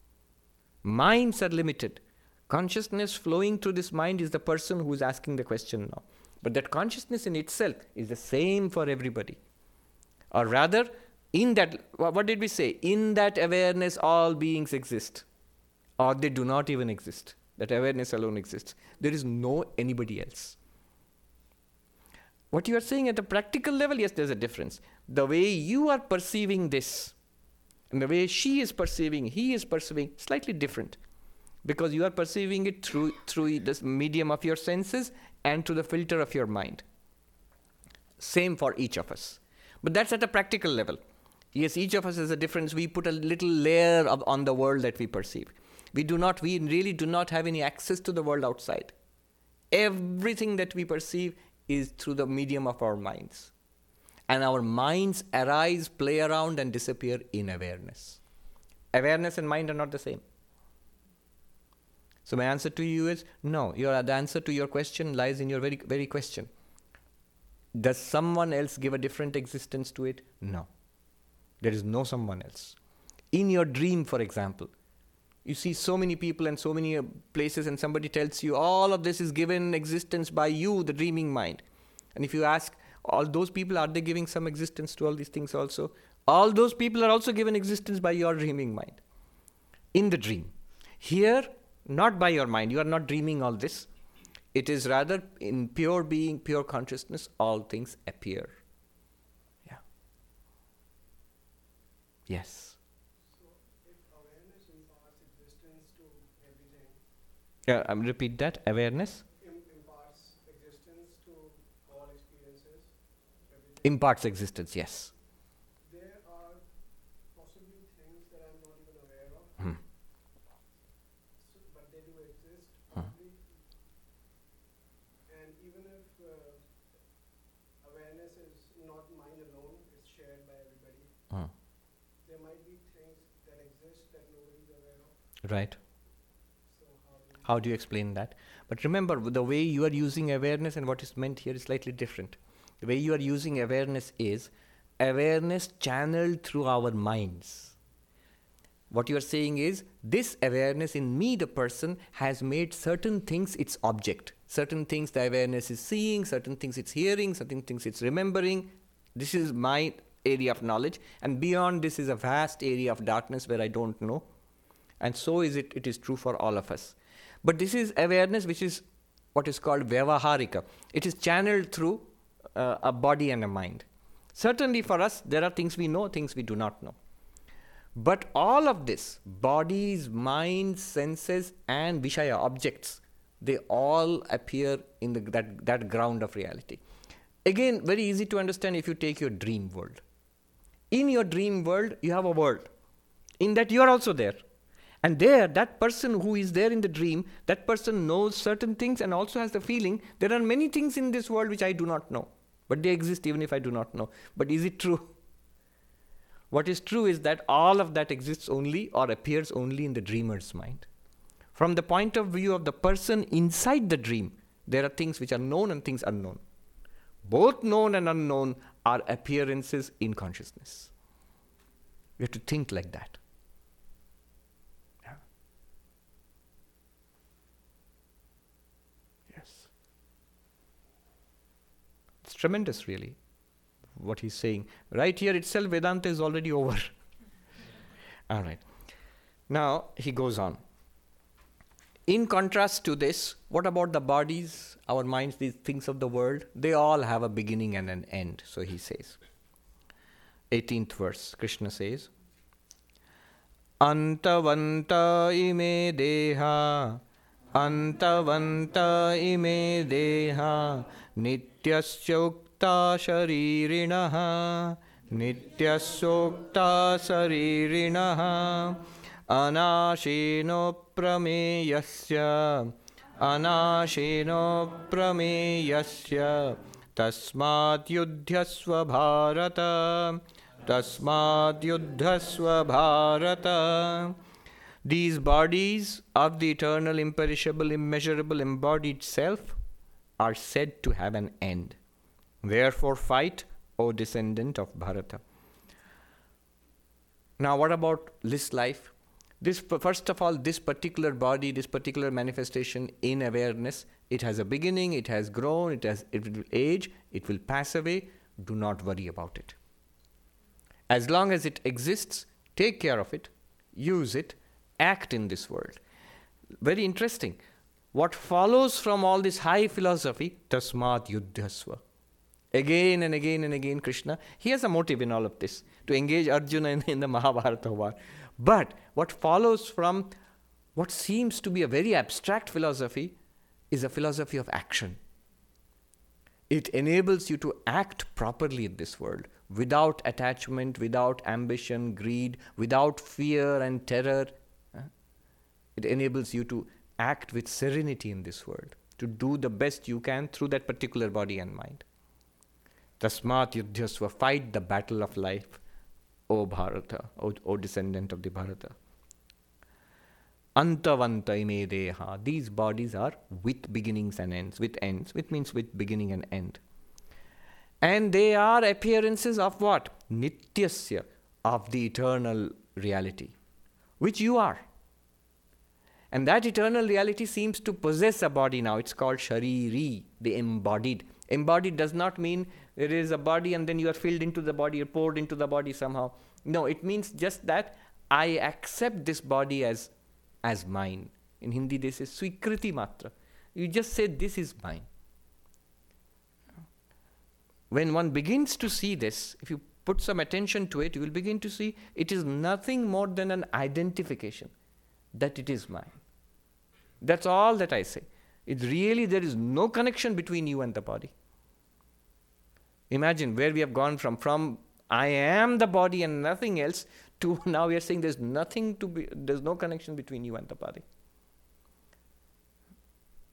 Minds are limited. Consciousness flowing through this mind is the person who is asking the question now. But that consciousness in itself is the same for everybody. Or rather, in that, what did we say? In that awareness, all beings exist. Or they do not even exist. That awareness alone exists. There is no anybody else. What you are saying at a practical level, yes, there's a difference. The way you are perceiving this, and the way she is perceiving, he is perceiving, slightly different. Because you are perceiving it through, through this medium of your senses and through the filter of your mind. Same for each of us. But that's at a practical level. Yes, each of us has a difference. We put a little layer of, on the world that we perceive. We do not, we really do not have any access to the world outside. Everything that we perceive is through the medium of our minds. And our minds arise, play around, and disappear in awareness. Awareness and mind are not the same. So my answer to you is no. Your the answer to your question lies in your very very question. Does someone else give a different existence to it? No. There is no someone else. In your dream, for example, you see so many people and so many uh, places, and somebody tells you all of this is given existence by you, the dreaming mind. And if you ask all those people, are they giving some existence to all these things also? All those people are also given existence by your dreaming mind in the dream. Here, not by your mind, you are not dreaming all this. It is rather in pure being, pure consciousness, all things appear. Yeah. Yes. So if awareness imparts existence to everything, Yeah, um, repeat that. Awareness im- imparts existence to all experiences, everything, imparts existence, yes. there are possibly things that I'm not even aware of, Hmm. so, but they do exist Hmm. And even if uh, awareness is not mind alone, it's shared by everybody. Hmm. There might be things that exist that nobody's aware of. Right. So how do How do you explain that? But remember, the way you are using awareness and what is meant here is slightly different. The way you are using awareness is awareness channeled through our minds. What you are saying is this awareness in me, the person, has made certain things its object. Certain things the awareness is seeing, certain things it's hearing, certain things it's remembering. This is my area of knowledge, and beyond this is a vast area of darkness where I don't know. And so is it, it is true for all of us. But this is awareness which is what is called Vyavaharika. It is channeled through uh, a body and a mind. Certainly for us, there are things we know, things we do not know. But all of this, bodies, minds, senses, and Vishaya objects, they all appear in the, that, that ground of reality. Again, very easy to understand if you take your dream world. In your dream world, you have a world. In that, you are also there. And there, that person who is there in the dream, that person knows certain things and also has the feeling there are many things in this world which I do not know. But they exist even if I do not know. But is it true? What is true is that all of that exists only or appears only in the dreamer's mind. From the point of view of the person inside the dream, there are things which are known and things unknown. Both known and unknown are appearances in consciousness. We have to think like that. Yeah. Yes. It's tremendous, really, what he's saying. Right here itself, Vedanta is already [laughs] over. All right. Now, he goes on. In contrast to this, what about the bodies, our minds, these things of the world? They all have a beginning and an end, so he says. 18th verse, Krishna says, Antavanta ime deha, अन्तवन्त इमे देहा नित्यस्योक्ता शरीरिणः नित्यस्योक्ता शरीरिणः अनाशिनो प्रमेयस्य अनाशीनो प्रमेयस्य तस्माद्युद्धस्वभारत तस्माद्युद्धस्वभारत These bodies of the eternal, imperishable, immeasurable, embodied self are said to have an end. Therefore, fight, O descendant of Bharata. Now, what about this life? This, first of all, this particular body, this particular manifestation in awareness, it has a beginning, it has grown, it has it will age, it will pass away. Do not worry about it. As long as it exists, take care of it, use it, act in this world. Very interesting. What follows from all this high philosophy, tasmat yudhyasva. Again and again and again, Krishna, he has a motive in all of this to engage Arjuna in, in the Mahabharata war. But what follows from what seems to be a very abstract philosophy is a philosophy of action. It enables you to act properly in this world without attachment, without ambition, greed, without fear and terror. It enables you to act with serenity in this world, to do the best you can through that particular body and mind. Tasmat yudhyasva, fight the battle of life O Bharata, O, o descendant of the Bharata. Antavanta ime deha. These bodies are with beginnings and ends, with ends, which means with beginning and end. And they are appearances of what? Nityasya, of the eternal reality, which you are. And that eternal reality seems to possess a body now. It's called Shariri, the embodied. Embodied does not mean there is a body and then you are filled into the body, you're poured into the body somehow. No, it means just that I accept this body as, as mine. In Hindi, this is swikriti matra. You just say, This is mine. When one begins to see this, if you put some attention to it, you will begin to see it is nothing more than an identification that it is mine. That's all that I say. It really, there is no connection between you and the body. Imagine where we have gone from, from I am the body and nothing else, to [laughs] now we are saying there's nothing to be, there's no connection between you and the body.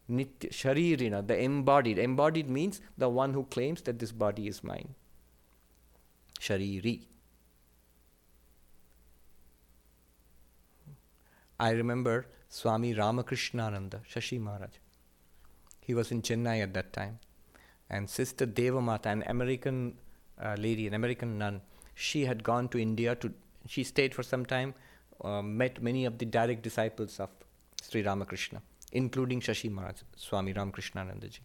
Nitya, sharirina, the embodied. Embodied means the one who claims that this body is mine. Shariri. I remember Swami Ramakrishnananda, Shashi Maharaj. He was in Chennai at that time. And Sister Devamata, an American uh, lady, an American nun, she had gone to India to, she stayed for some time, uh, met many of the direct disciples of Sri Ramakrishna, including Shashi Maharaj, Swami Ramakrishnanandaji.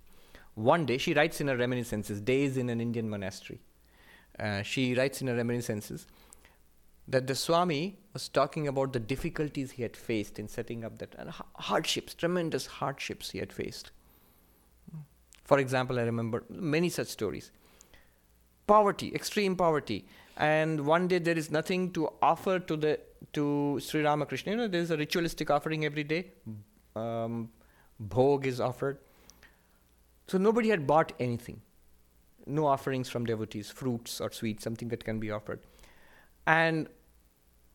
One day, she writes in her reminiscences, Days in an Indian Monastery. Uh, she writes in her reminiscences that the Swami was talking about the difficulties he had faced in setting up that, and hardships, tremendous hardships he had faced. For example, I remember many such stories. Poverty, extreme poverty, and one day there is nothing to offer to the to Sri Ramakrishna. You know, there is a ritualistic offering every day. Um, bhog is offered. So nobody had bought anything. No offerings from devotees, fruits or sweets, something that can be offered. And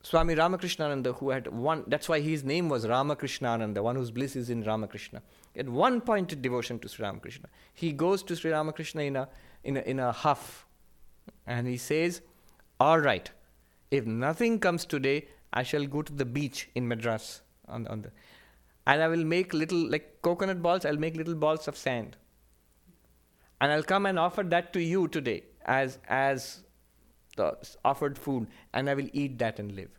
Swami Ramakrishnananda, who had one, that's why his name was Ramakrishnananda, one whose bliss is in Ramakrishna. At one pointed devotion to Sri Ramakrishna. He goes to Sri Ramakrishna in a, in a, in a huff and he says, All right, if nothing comes today, I shall go to the beach in Madras on, on the, and I will make little, like coconut balls, I'll make little balls of sand. And I'll come and offer that to you today as, as the offered food, and I will eat that and live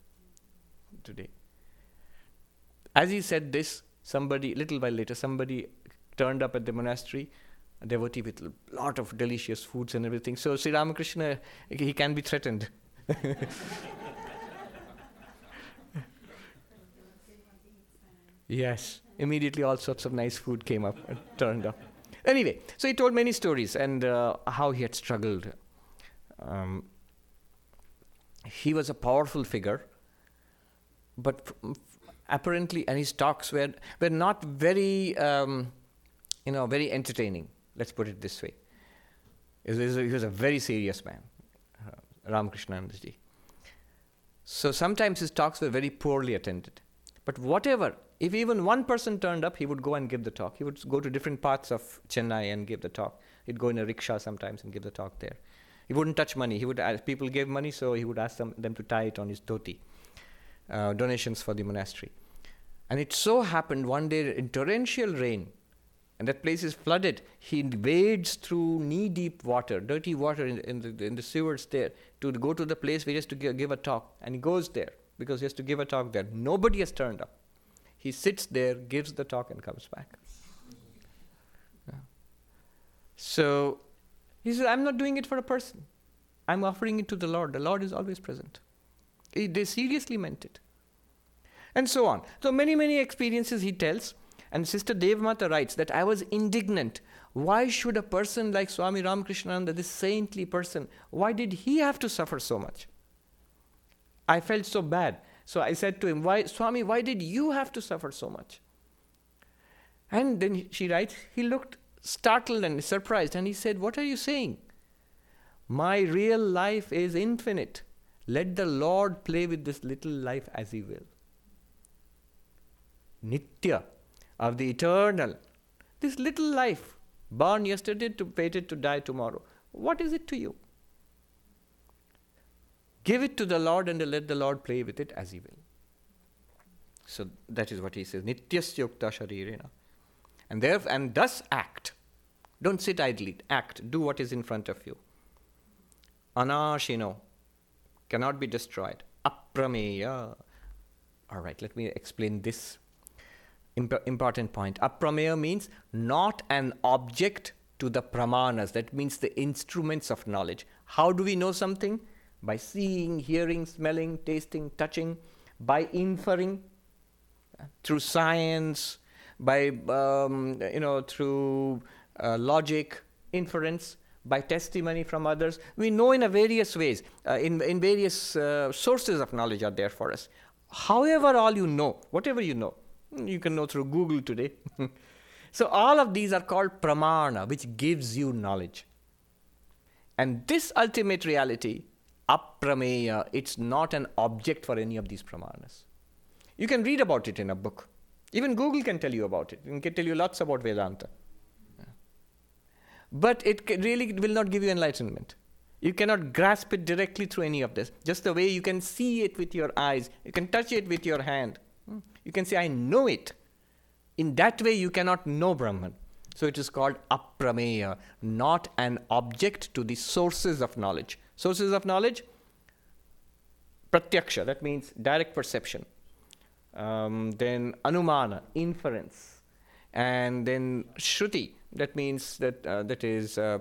today. As he said this, somebody, little while later, somebody turned up at the monastery, a devotee with a lot of delicious foods and everything. So Sri Ramakrishna, he can be threatened. [laughs] yes, immediately all sorts of nice food came up and turned up. Anyway, so he told many stories and uh, how he had struggled. Um, he was a powerful figure, but apparently, and his talks were, were not very, um, you know, very entertaining. Let's put it this way. He was a, very serious man, uh, Ramakrishna So sometimes his talks were very poorly attended. But whatever, if even one person turned up, he would go and give the talk. He would go to different parts of Chennai and give the talk. He'd go in a rickshaw sometimes and give the talk there. He wouldn't touch money. He would ask, people gave money, so he would ask them, them to tie it on his dhoti. Uh, donations for the monastery. And it so happened one day in torrential rain, and that place is flooded. He wades through knee-deep water, dirty water in, in, the, in the sewers there, to go to the place where he has to give, give a talk. And he goes there because he has to give a talk there. Nobody has turned up. He sits there, gives the talk, and comes back. So he said, I'm not doing it for a person. I'm offering it to the Lord. The Lord is always present. They seriously meant it. And so on. So many, many experiences he tells. And Sister Devamata writes that I was indignant. Why should a person like Swami Ramakrishnananda, this saintly person, why did he have to suffer so much? I felt so bad. So I said to him, why, Swami, why did you have to suffer so much? And then she writes, he looked startled and surprised. And he said, What are you saying? My real life is infinite. Let the Lord play with this little life as He will. Nitya, of the eternal. This little life, born yesterday to fated to die tomorrow. What is it to you? Give it to the Lord and let the Lord play with it as He will. So that is what he says. Nityasya yukta sharirena and there and thus act. Don't sit idly. Act. Do what is in front of you. Anashino cannot be destroyed. Aprameya. All right, let me explain this imp- important point. Aprameya means not an object to the pramanas. That means the instruments of knowledge. How do we know something? By seeing, hearing, smelling, tasting, touching, by inferring uh, through science, by um, you know through uh, logic, inference, by testimony from others. We know in a various ways, uh, in, in various uh, sources of knowledge are there for us. However, all you know, whatever you know, you can know through Google today. [laughs] so, all of these are called pramana, which gives you knowledge. And this ultimate reality, aprameya, it's not an object for any of these pramanas. You can read about it in a book. Even Google can tell you about it. It can tell you lots about Vedanta. But it really will not give you enlightenment. You cannot grasp it directly through any of this. Just the way you can see it with your eyes, you can touch it with your hand. Hmm? You can say, I know it. In that way, you cannot know Brahman. So it is called aprameya, not an object to the sources of knowledge. Sources of knowledge, pratyaksha, that means direct perception. Um, then anumana, inference. And then shruti, that means that uh, that is uh,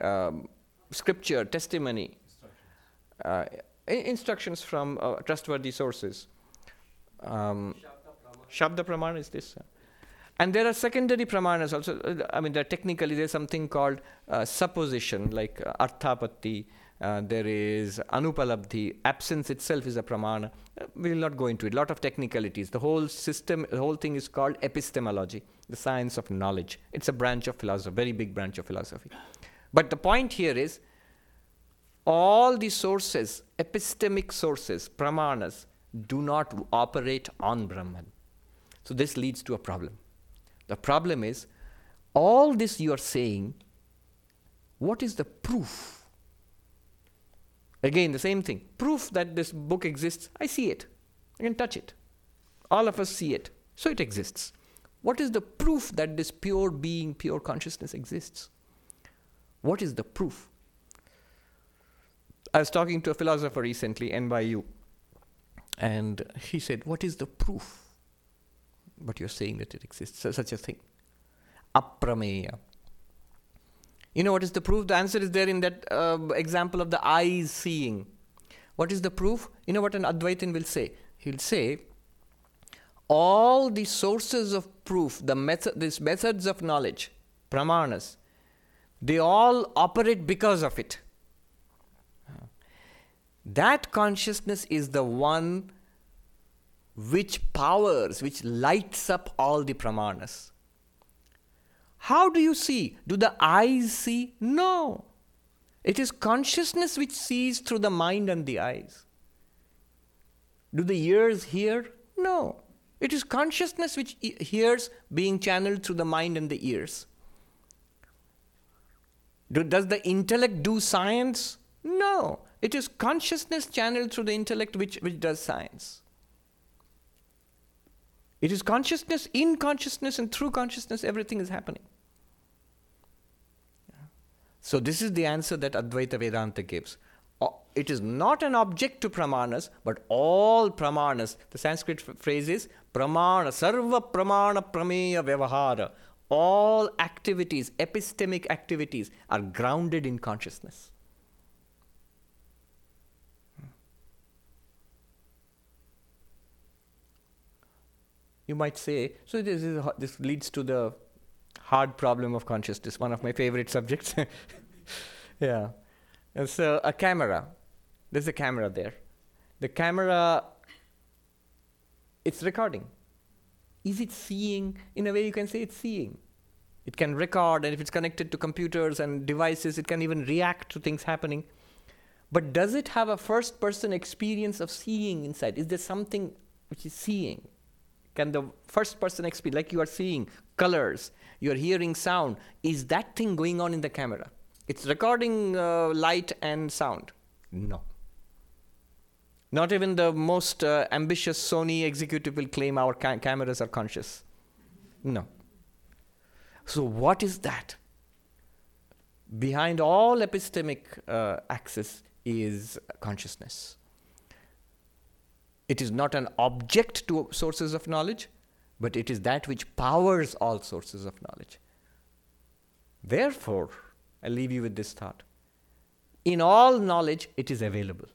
um, scripture, testimony, uh, instructions from uh, trustworthy sources. Um, Shabda Pramana is this. And there are secondary pramanas also. I mean, there technically there's something called uh, supposition, like uh, arthapatti. Uh, there is anupalabdhi. Absence itself is a pramana. Uh, we will not go into it. A lot of technicalities. The whole system, the whole thing is called epistemology, the science of knowledge. It's a branch of philosophy, very big branch of philosophy. But the point here is all the sources, epistemic sources, pramanas, do not operate on Brahman. So this leads to a problem. The problem is all this you are saying, what is the proof? Again, the same thing. Proof that this book exists, I see it. I can touch it. All of us see it. So it exists. What is the proof that this pure being, pure consciousness exists? What is the proof? I was talking to a philosopher recently, NYU, and he said, What is the proof? But you're saying that it exists, such a thing. Aprameya. You know what is the proof? The answer is there in that uh, example of the eyes seeing. What is the proof? You know what an Advaitin will say? He'll say, all the sources of proof, the method, these methods of knowledge, pramanas, they all operate because of it. That consciousness is the one which powers, which lights up all the pramanas. How do you see? Do the eyes see? No. It is consciousness which sees through the mind and the eyes. Do the ears hear? No. It is consciousness which hears being channeled through the mind and the ears. Do, does the intellect do science? No. It is consciousness channeled through the intellect which, which does science. It is consciousness, in consciousness, and through consciousness, everything is happening. So, this is the answer that Advaita Vedanta gives. It is not an object to pramanas, but all pramanas. The Sanskrit phrase is pramana, sarva pramana prameya vyavahara all activities, epistemic activities, are grounded in consciousness. You might say, so this, is, this leads to the hard problem of consciousness, one of my favorite subjects. [laughs] yeah. And so a camera, there's a camera there. The camera, it's recording. Is it seeing? In a way, you can say it's seeing. It can record, and if it's connected to computers and devices, it can even react to things happening. But does it have a first person experience of seeing inside? Is there something which is seeing? Can the first person experience, like you are seeing colors, you are hearing sound, is that thing going on in the camera? It's recording uh, light and sound. No. Not even the most uh, ambitious Sony executive will claim our ca- cameras are conscious. No. So, what is that? Behind all epistemic uh, access is consciousness. It is not an object to sources of knowledge, but it is that which powers all sources of knowledge. Therefore, I leave you with this thought. In all knowledge, it is available.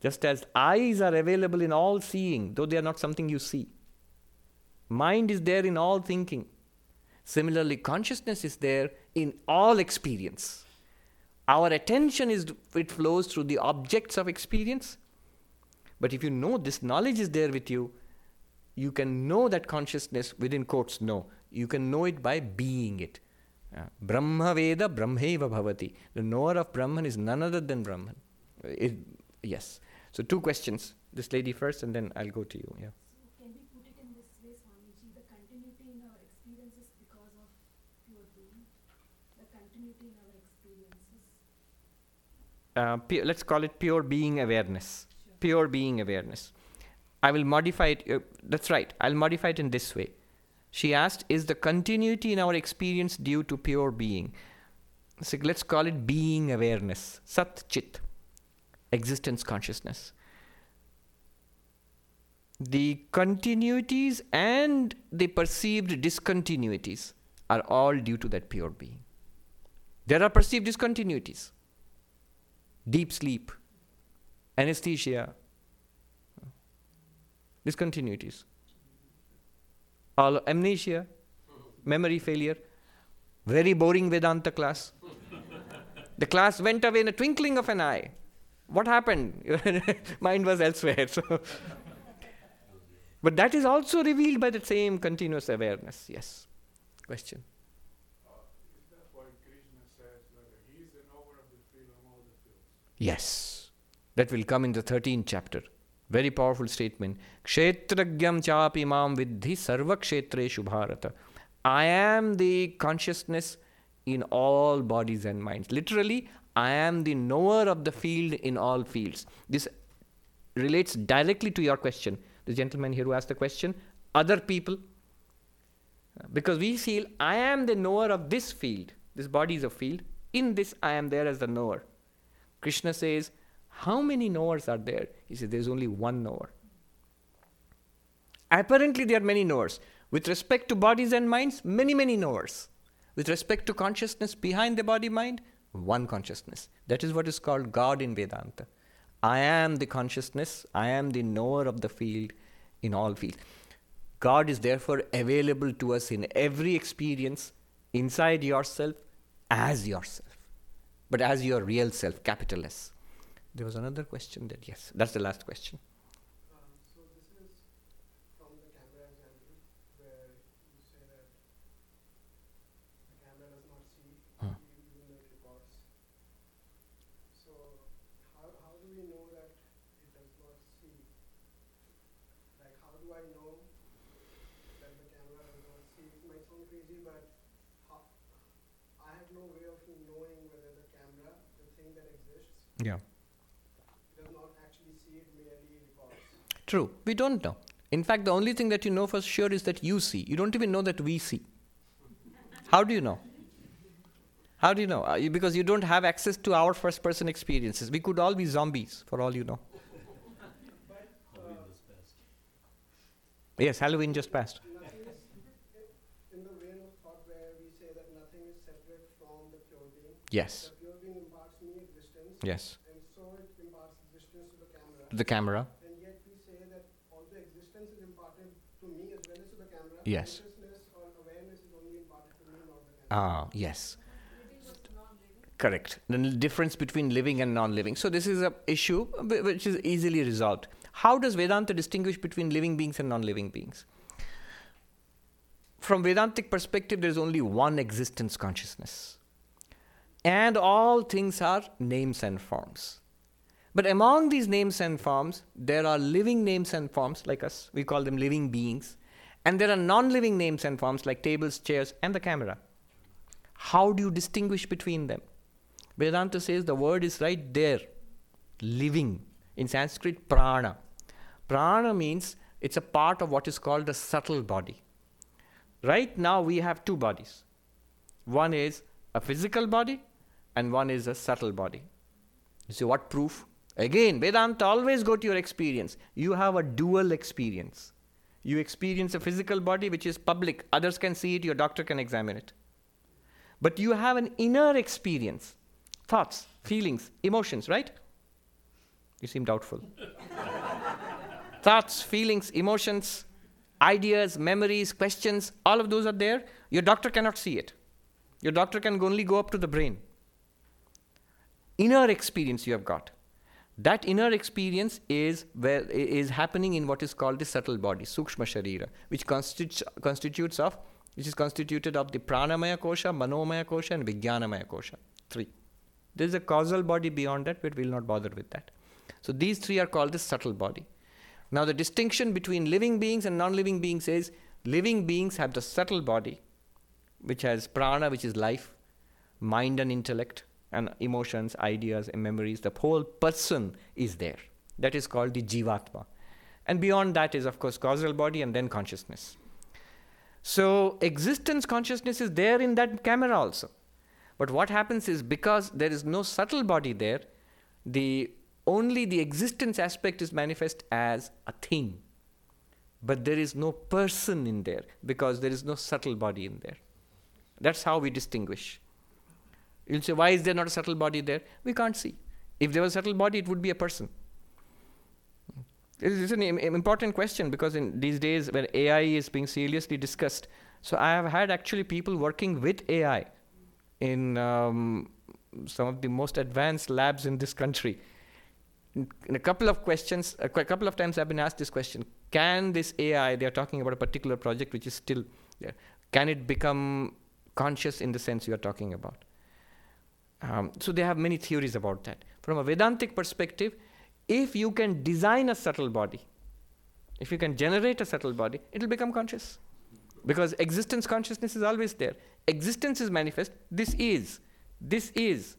Just as eyes are available in all seeing, though they are not something you see. Mind is there in all thinking. Similarly, consciousness is there in all experience. Our attention is it flows through the objects of experience. But if you know this knowledge is there with you, you can know that consciousness within quotes know. You can know it by being it. Uh, Brahma Veda Brahmeva Bhavati. The knower of Brahman is none other than Brahman. It, yes. So two questions. This lady first, and then I'll go to you. Yeah. continuity in our experiences because of pure being, the continuity continuity in our experiences. Uh, let's call it pure being awareness. Sure. Pure being awareness. I will modify it. Uh, that's right. I'll modify it in this way. She asked, Is the continuity in our experience due to pure being? So let's call it being awareness. Sat Chit. Existence consciousness. The continuities and the perceived discontinuities are all due to that pure being. There are perceived discontinuities deep sleep, anesthesia, discontinuities, all amnesia, memory failure, very boring Vedanta class. [laughs] the class went away in a twinkling of an eye. What happened? [laughs] Mind was elsewhere. [laughs] So, but that is also revealed by the same continuous awareness. Yes. Question. Uh, is that why Krishna says that he is the knower of the field of all the fields? Yes. That will come in the 13th chapter. Very powerful statement. Kshetragyam chapi mam vidhi sarva kshetreshu bharata. I am the consciousness in all bodies and minds. Literally, I am the knower of the field in all fields. This relates directly to your question. The gentleman here who asked the question, other people. Because we feel, I am the knower of this field. This body is a field. In this, I am there as the knower. Krishna says, How many knowers are there? He says, There's only one knower. Apparently, there are many knowers. With respect to bodies and minds, many, many knowers. With respect to consciousness behind the body mind, one consciousness. That is what is called God in Vedanta. I am the consciousness, I am the knower of the field in all fields. God is therefore available to us in every experience inside yourself as yourself, but as your real self, capital S. There was another question that, yes, that's the last question. Um, so this is from the camera example where you say that the camera does not see Huh. e- even though it records. So how, how do we know that it does not see? Like how do I know that the camera does not see? It might sound crazy, but how, I have no way of knowing whether the camera, the thing that exists, Yeah. does not actually see it, merely records. True, we don't know. In fact, the only thing that you know for sure is that you see. You don't even know that we see. How do you know? How do you know? Uh, you, because you don't have access to our first person experiences. We could all be zombies, for all you know. But uh, Yes, Halloween just passed. in the vein of thought where we say that nothing is separate from the pure being. Yes, The pure being imparts me existence, yes. and so it imparts existence to the camera. The camera. And yet we say that although existence is imparted to me as well as to the camera, Yes. consciousness or awareness is only imparted to me, not the camera. Ah, yes. Correct. The difference between living and non-living. So this is a issue which is easily resolved. How does Vedanta distinguish between living beings and non-living beings? From Vedantic perspective, there is only one existence consciousness, and all things are names and forms. But among these names and forms, there are living names and forms like us. We call them living beings, and there are non-living names and forms like tables, chairs, and the camera. How do you distinguish between them? Vedanta says the word is right there, living. In Sanskrit, prana. Prana means it's a part of what is called the subtle body. Right now, we have two bodies one is a physical body, and one is a subtle body. You see, what proof? Again, Vedanta always go to your experience. You have a dual experience. You experience a physical body which is public, others can see it, your doctor can examine it. But you have an inner experience thoughts, feelings, emotions, right? You seem doubtful. [laughs] thoughts, feelings, emotions, ideas, memories, questions, all of those are there. Your doctor cannot see it. Your doctor can only go up to the brain. Inner experience you have got. That inner experience is where is happening in what is called the subtle body, sukshma sharira, which constitutes constitutes of which is constituted of the pranamaya kosha, manomaya kosha, and vijnanamaya kosha. Three. There is a causal body beyond that, but we'll not bother with that. So these three are called the subtle body. Now the distinction between living beings and non-living beings is living beings have the subtle body, which has prana, which is life. mind and intellect, and emotions, ideas, and memories. The whole person is there. That is called the Jivatma. And beyond that is, of course, causal body and then consciousness. So, existence consciousness is there in that camera also. But what happens is because there is no subtle body there, the only the existence aspect is manifest as a thing. But there is no person in there because there is no subtle body in there. That's how we distinguish. You'll say, why is there not a subtle body there? We can't see. If there was a subtle body, it would be a person. It's an important question because in these days when AI is being seriously discussed, so I have had actually people working with AI in um, some of the most advanced labs in this country. In, a couple of questions, a couple of times I've been asked this question: Can this AI? They are talking about a particular project which is still there. Can it become conscious in the sense you are talking about? Um, so they have many theories about that. From a Vedantic perspective, if you can design a subtle body, if you can generate a subtle body, it will become conscious. Because existence consciousness is always there. Existence is manifest. This is. This is.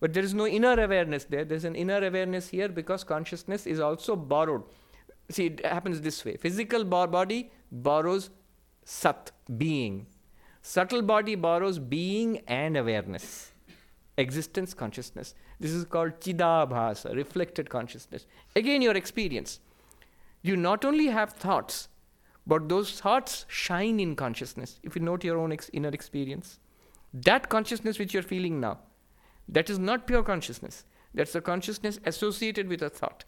But there is no inner awareness there. There's an inner awareness here because consciousness is also borrowed. See, it happens this way physical body borrows sat, being. Subtle body borrows being and awareness, existence, consciousness. This is called chidabhasa, reflected consciousness. Again, your experience. You not only have thoughts, but those thoughts shine in consciousness. If you note your own ex- inner experience, that consciousness which you're feeling now, that is not pure consciousness. That's a consciousness associated with a thought,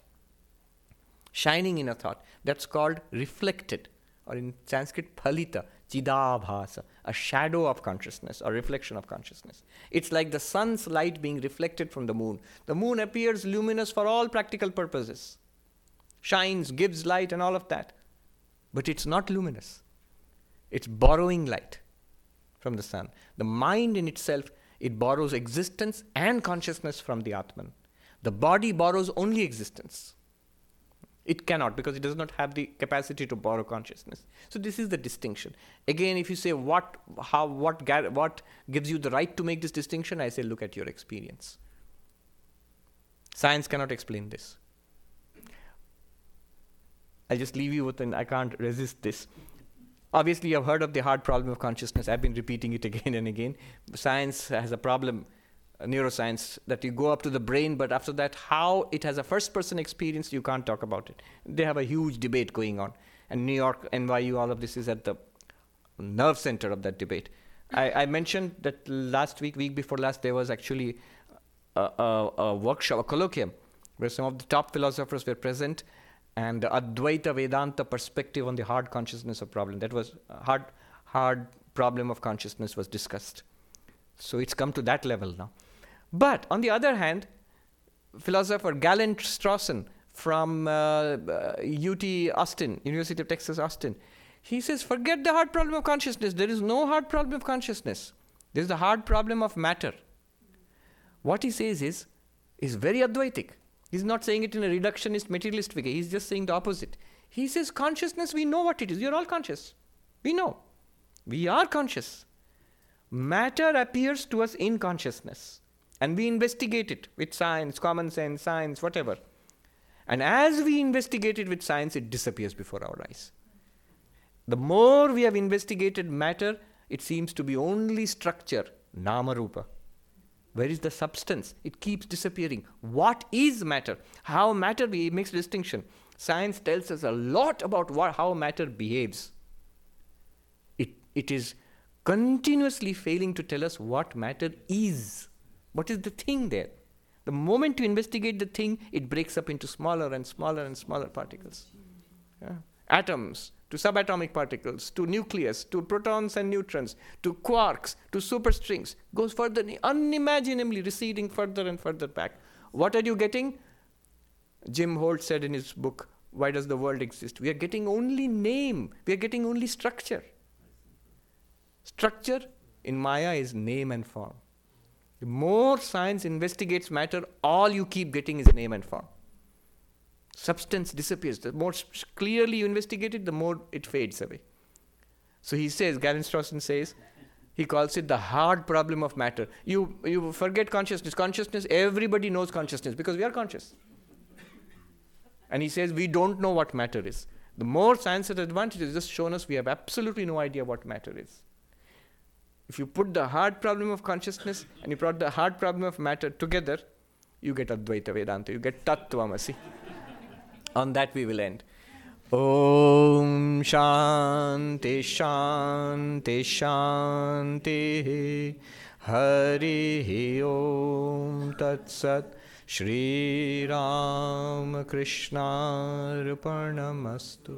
shining in a thought. That's called reflected, or in Sanskrit, phalita, chidabhasa, a shadow of consciousness or reflection of consciousness. It's like the sun's light being reflected from the moon. The moon appears luminous for all practical purposes, shines, gives light, and all of that. But it's not luminous, it's borrowing light from the sun. The mind in itself, it borrows existence and consciousness from the Atman. The body borrows only existence. It cannot because it does not have the capacity to borrow consciousness. So this is the distinction. Again, if you say what, how, what, what gives you the right to make this distinction, I say look at your experience. Science cannot explain this. I'll just leave you with an I can't resist this. Obviously, you've heard of the hard problem of consciousness. I've been repeating it [laughs] again and again. Science has a problem neuroscience that you go up to the brain, but after that, how it has a first person experience, you can't talk about it. They have a huge debate going on. And New York, NYU, all of this is at the nerve center of that debate. I, I mentioned that last week, week before last, there was actually a, a, a workshop, a colloquium, where some of the top philosophers were present, and the Advaita Vedanta perspective on the hard consciousness of problem. That was uh, hard, hard problem of consciousness was discussed. So it's come to that level now. But on the other hand, philosopher Galen Strawson from uh, UT uh, Austin, University of Texas Austin, he says, forget the hard problem of consciousness. There is no hard problem of consciousness. There is the hard problem of matter. What he says is, is very Advaitic. He's not saying it in a reductionist, materialist way. He's just saying the opposite. He says, consciousness, we know what it is. You're all conscious. We know. We are conscious. Matter appears to us in consciousness and we investigate it with science, common sense, science, whatever. And as we investigate it with science, it disappears before our eyes. The more we have investigated matter, it seems to be only structure, nama rupa. Where is the substance? It keeps disappearing. What is matter? How matter be, makes distinction. Science tells us a lot about what, how matter behaves. It, it is continuously failing to tell us what matter is. What is the thing there? The moment you investigate the thing, it breaks up into smaller and smaller and smaller particles. Yeah. Atoms, to subatomic particles, to nucleus, to protons and neutrons, to quarks, to superstrings, goes further, unimaginably receding further and further back. What are you getting? Jim Holt said in his book, Why Does the World Exist? We are getting only name, we are getting only structure. Structure in Maya is name and form. The more science investigates matter, all you keep getting is name and form. Substance disappears. The more clearly you investigate it, the more it fades away. So he says, Galen Strawson says, He calls it the hard problem of matter. You, you forget consciousness. Consciousness, everybody knows consciousness because we are conscious. And he says we don't know what matter is. The more science has advanced, it has just shown us we have absolutely no idea what matter is. If you put the hard problem of consciousness and you put the hard problem of matter together, you get Advaita Vedanta, you get Tattvamasi. On that we will end. Om Shanti Shanti Shanti Hari Om Tat Sat Shri Ram Krishna Arpanamastu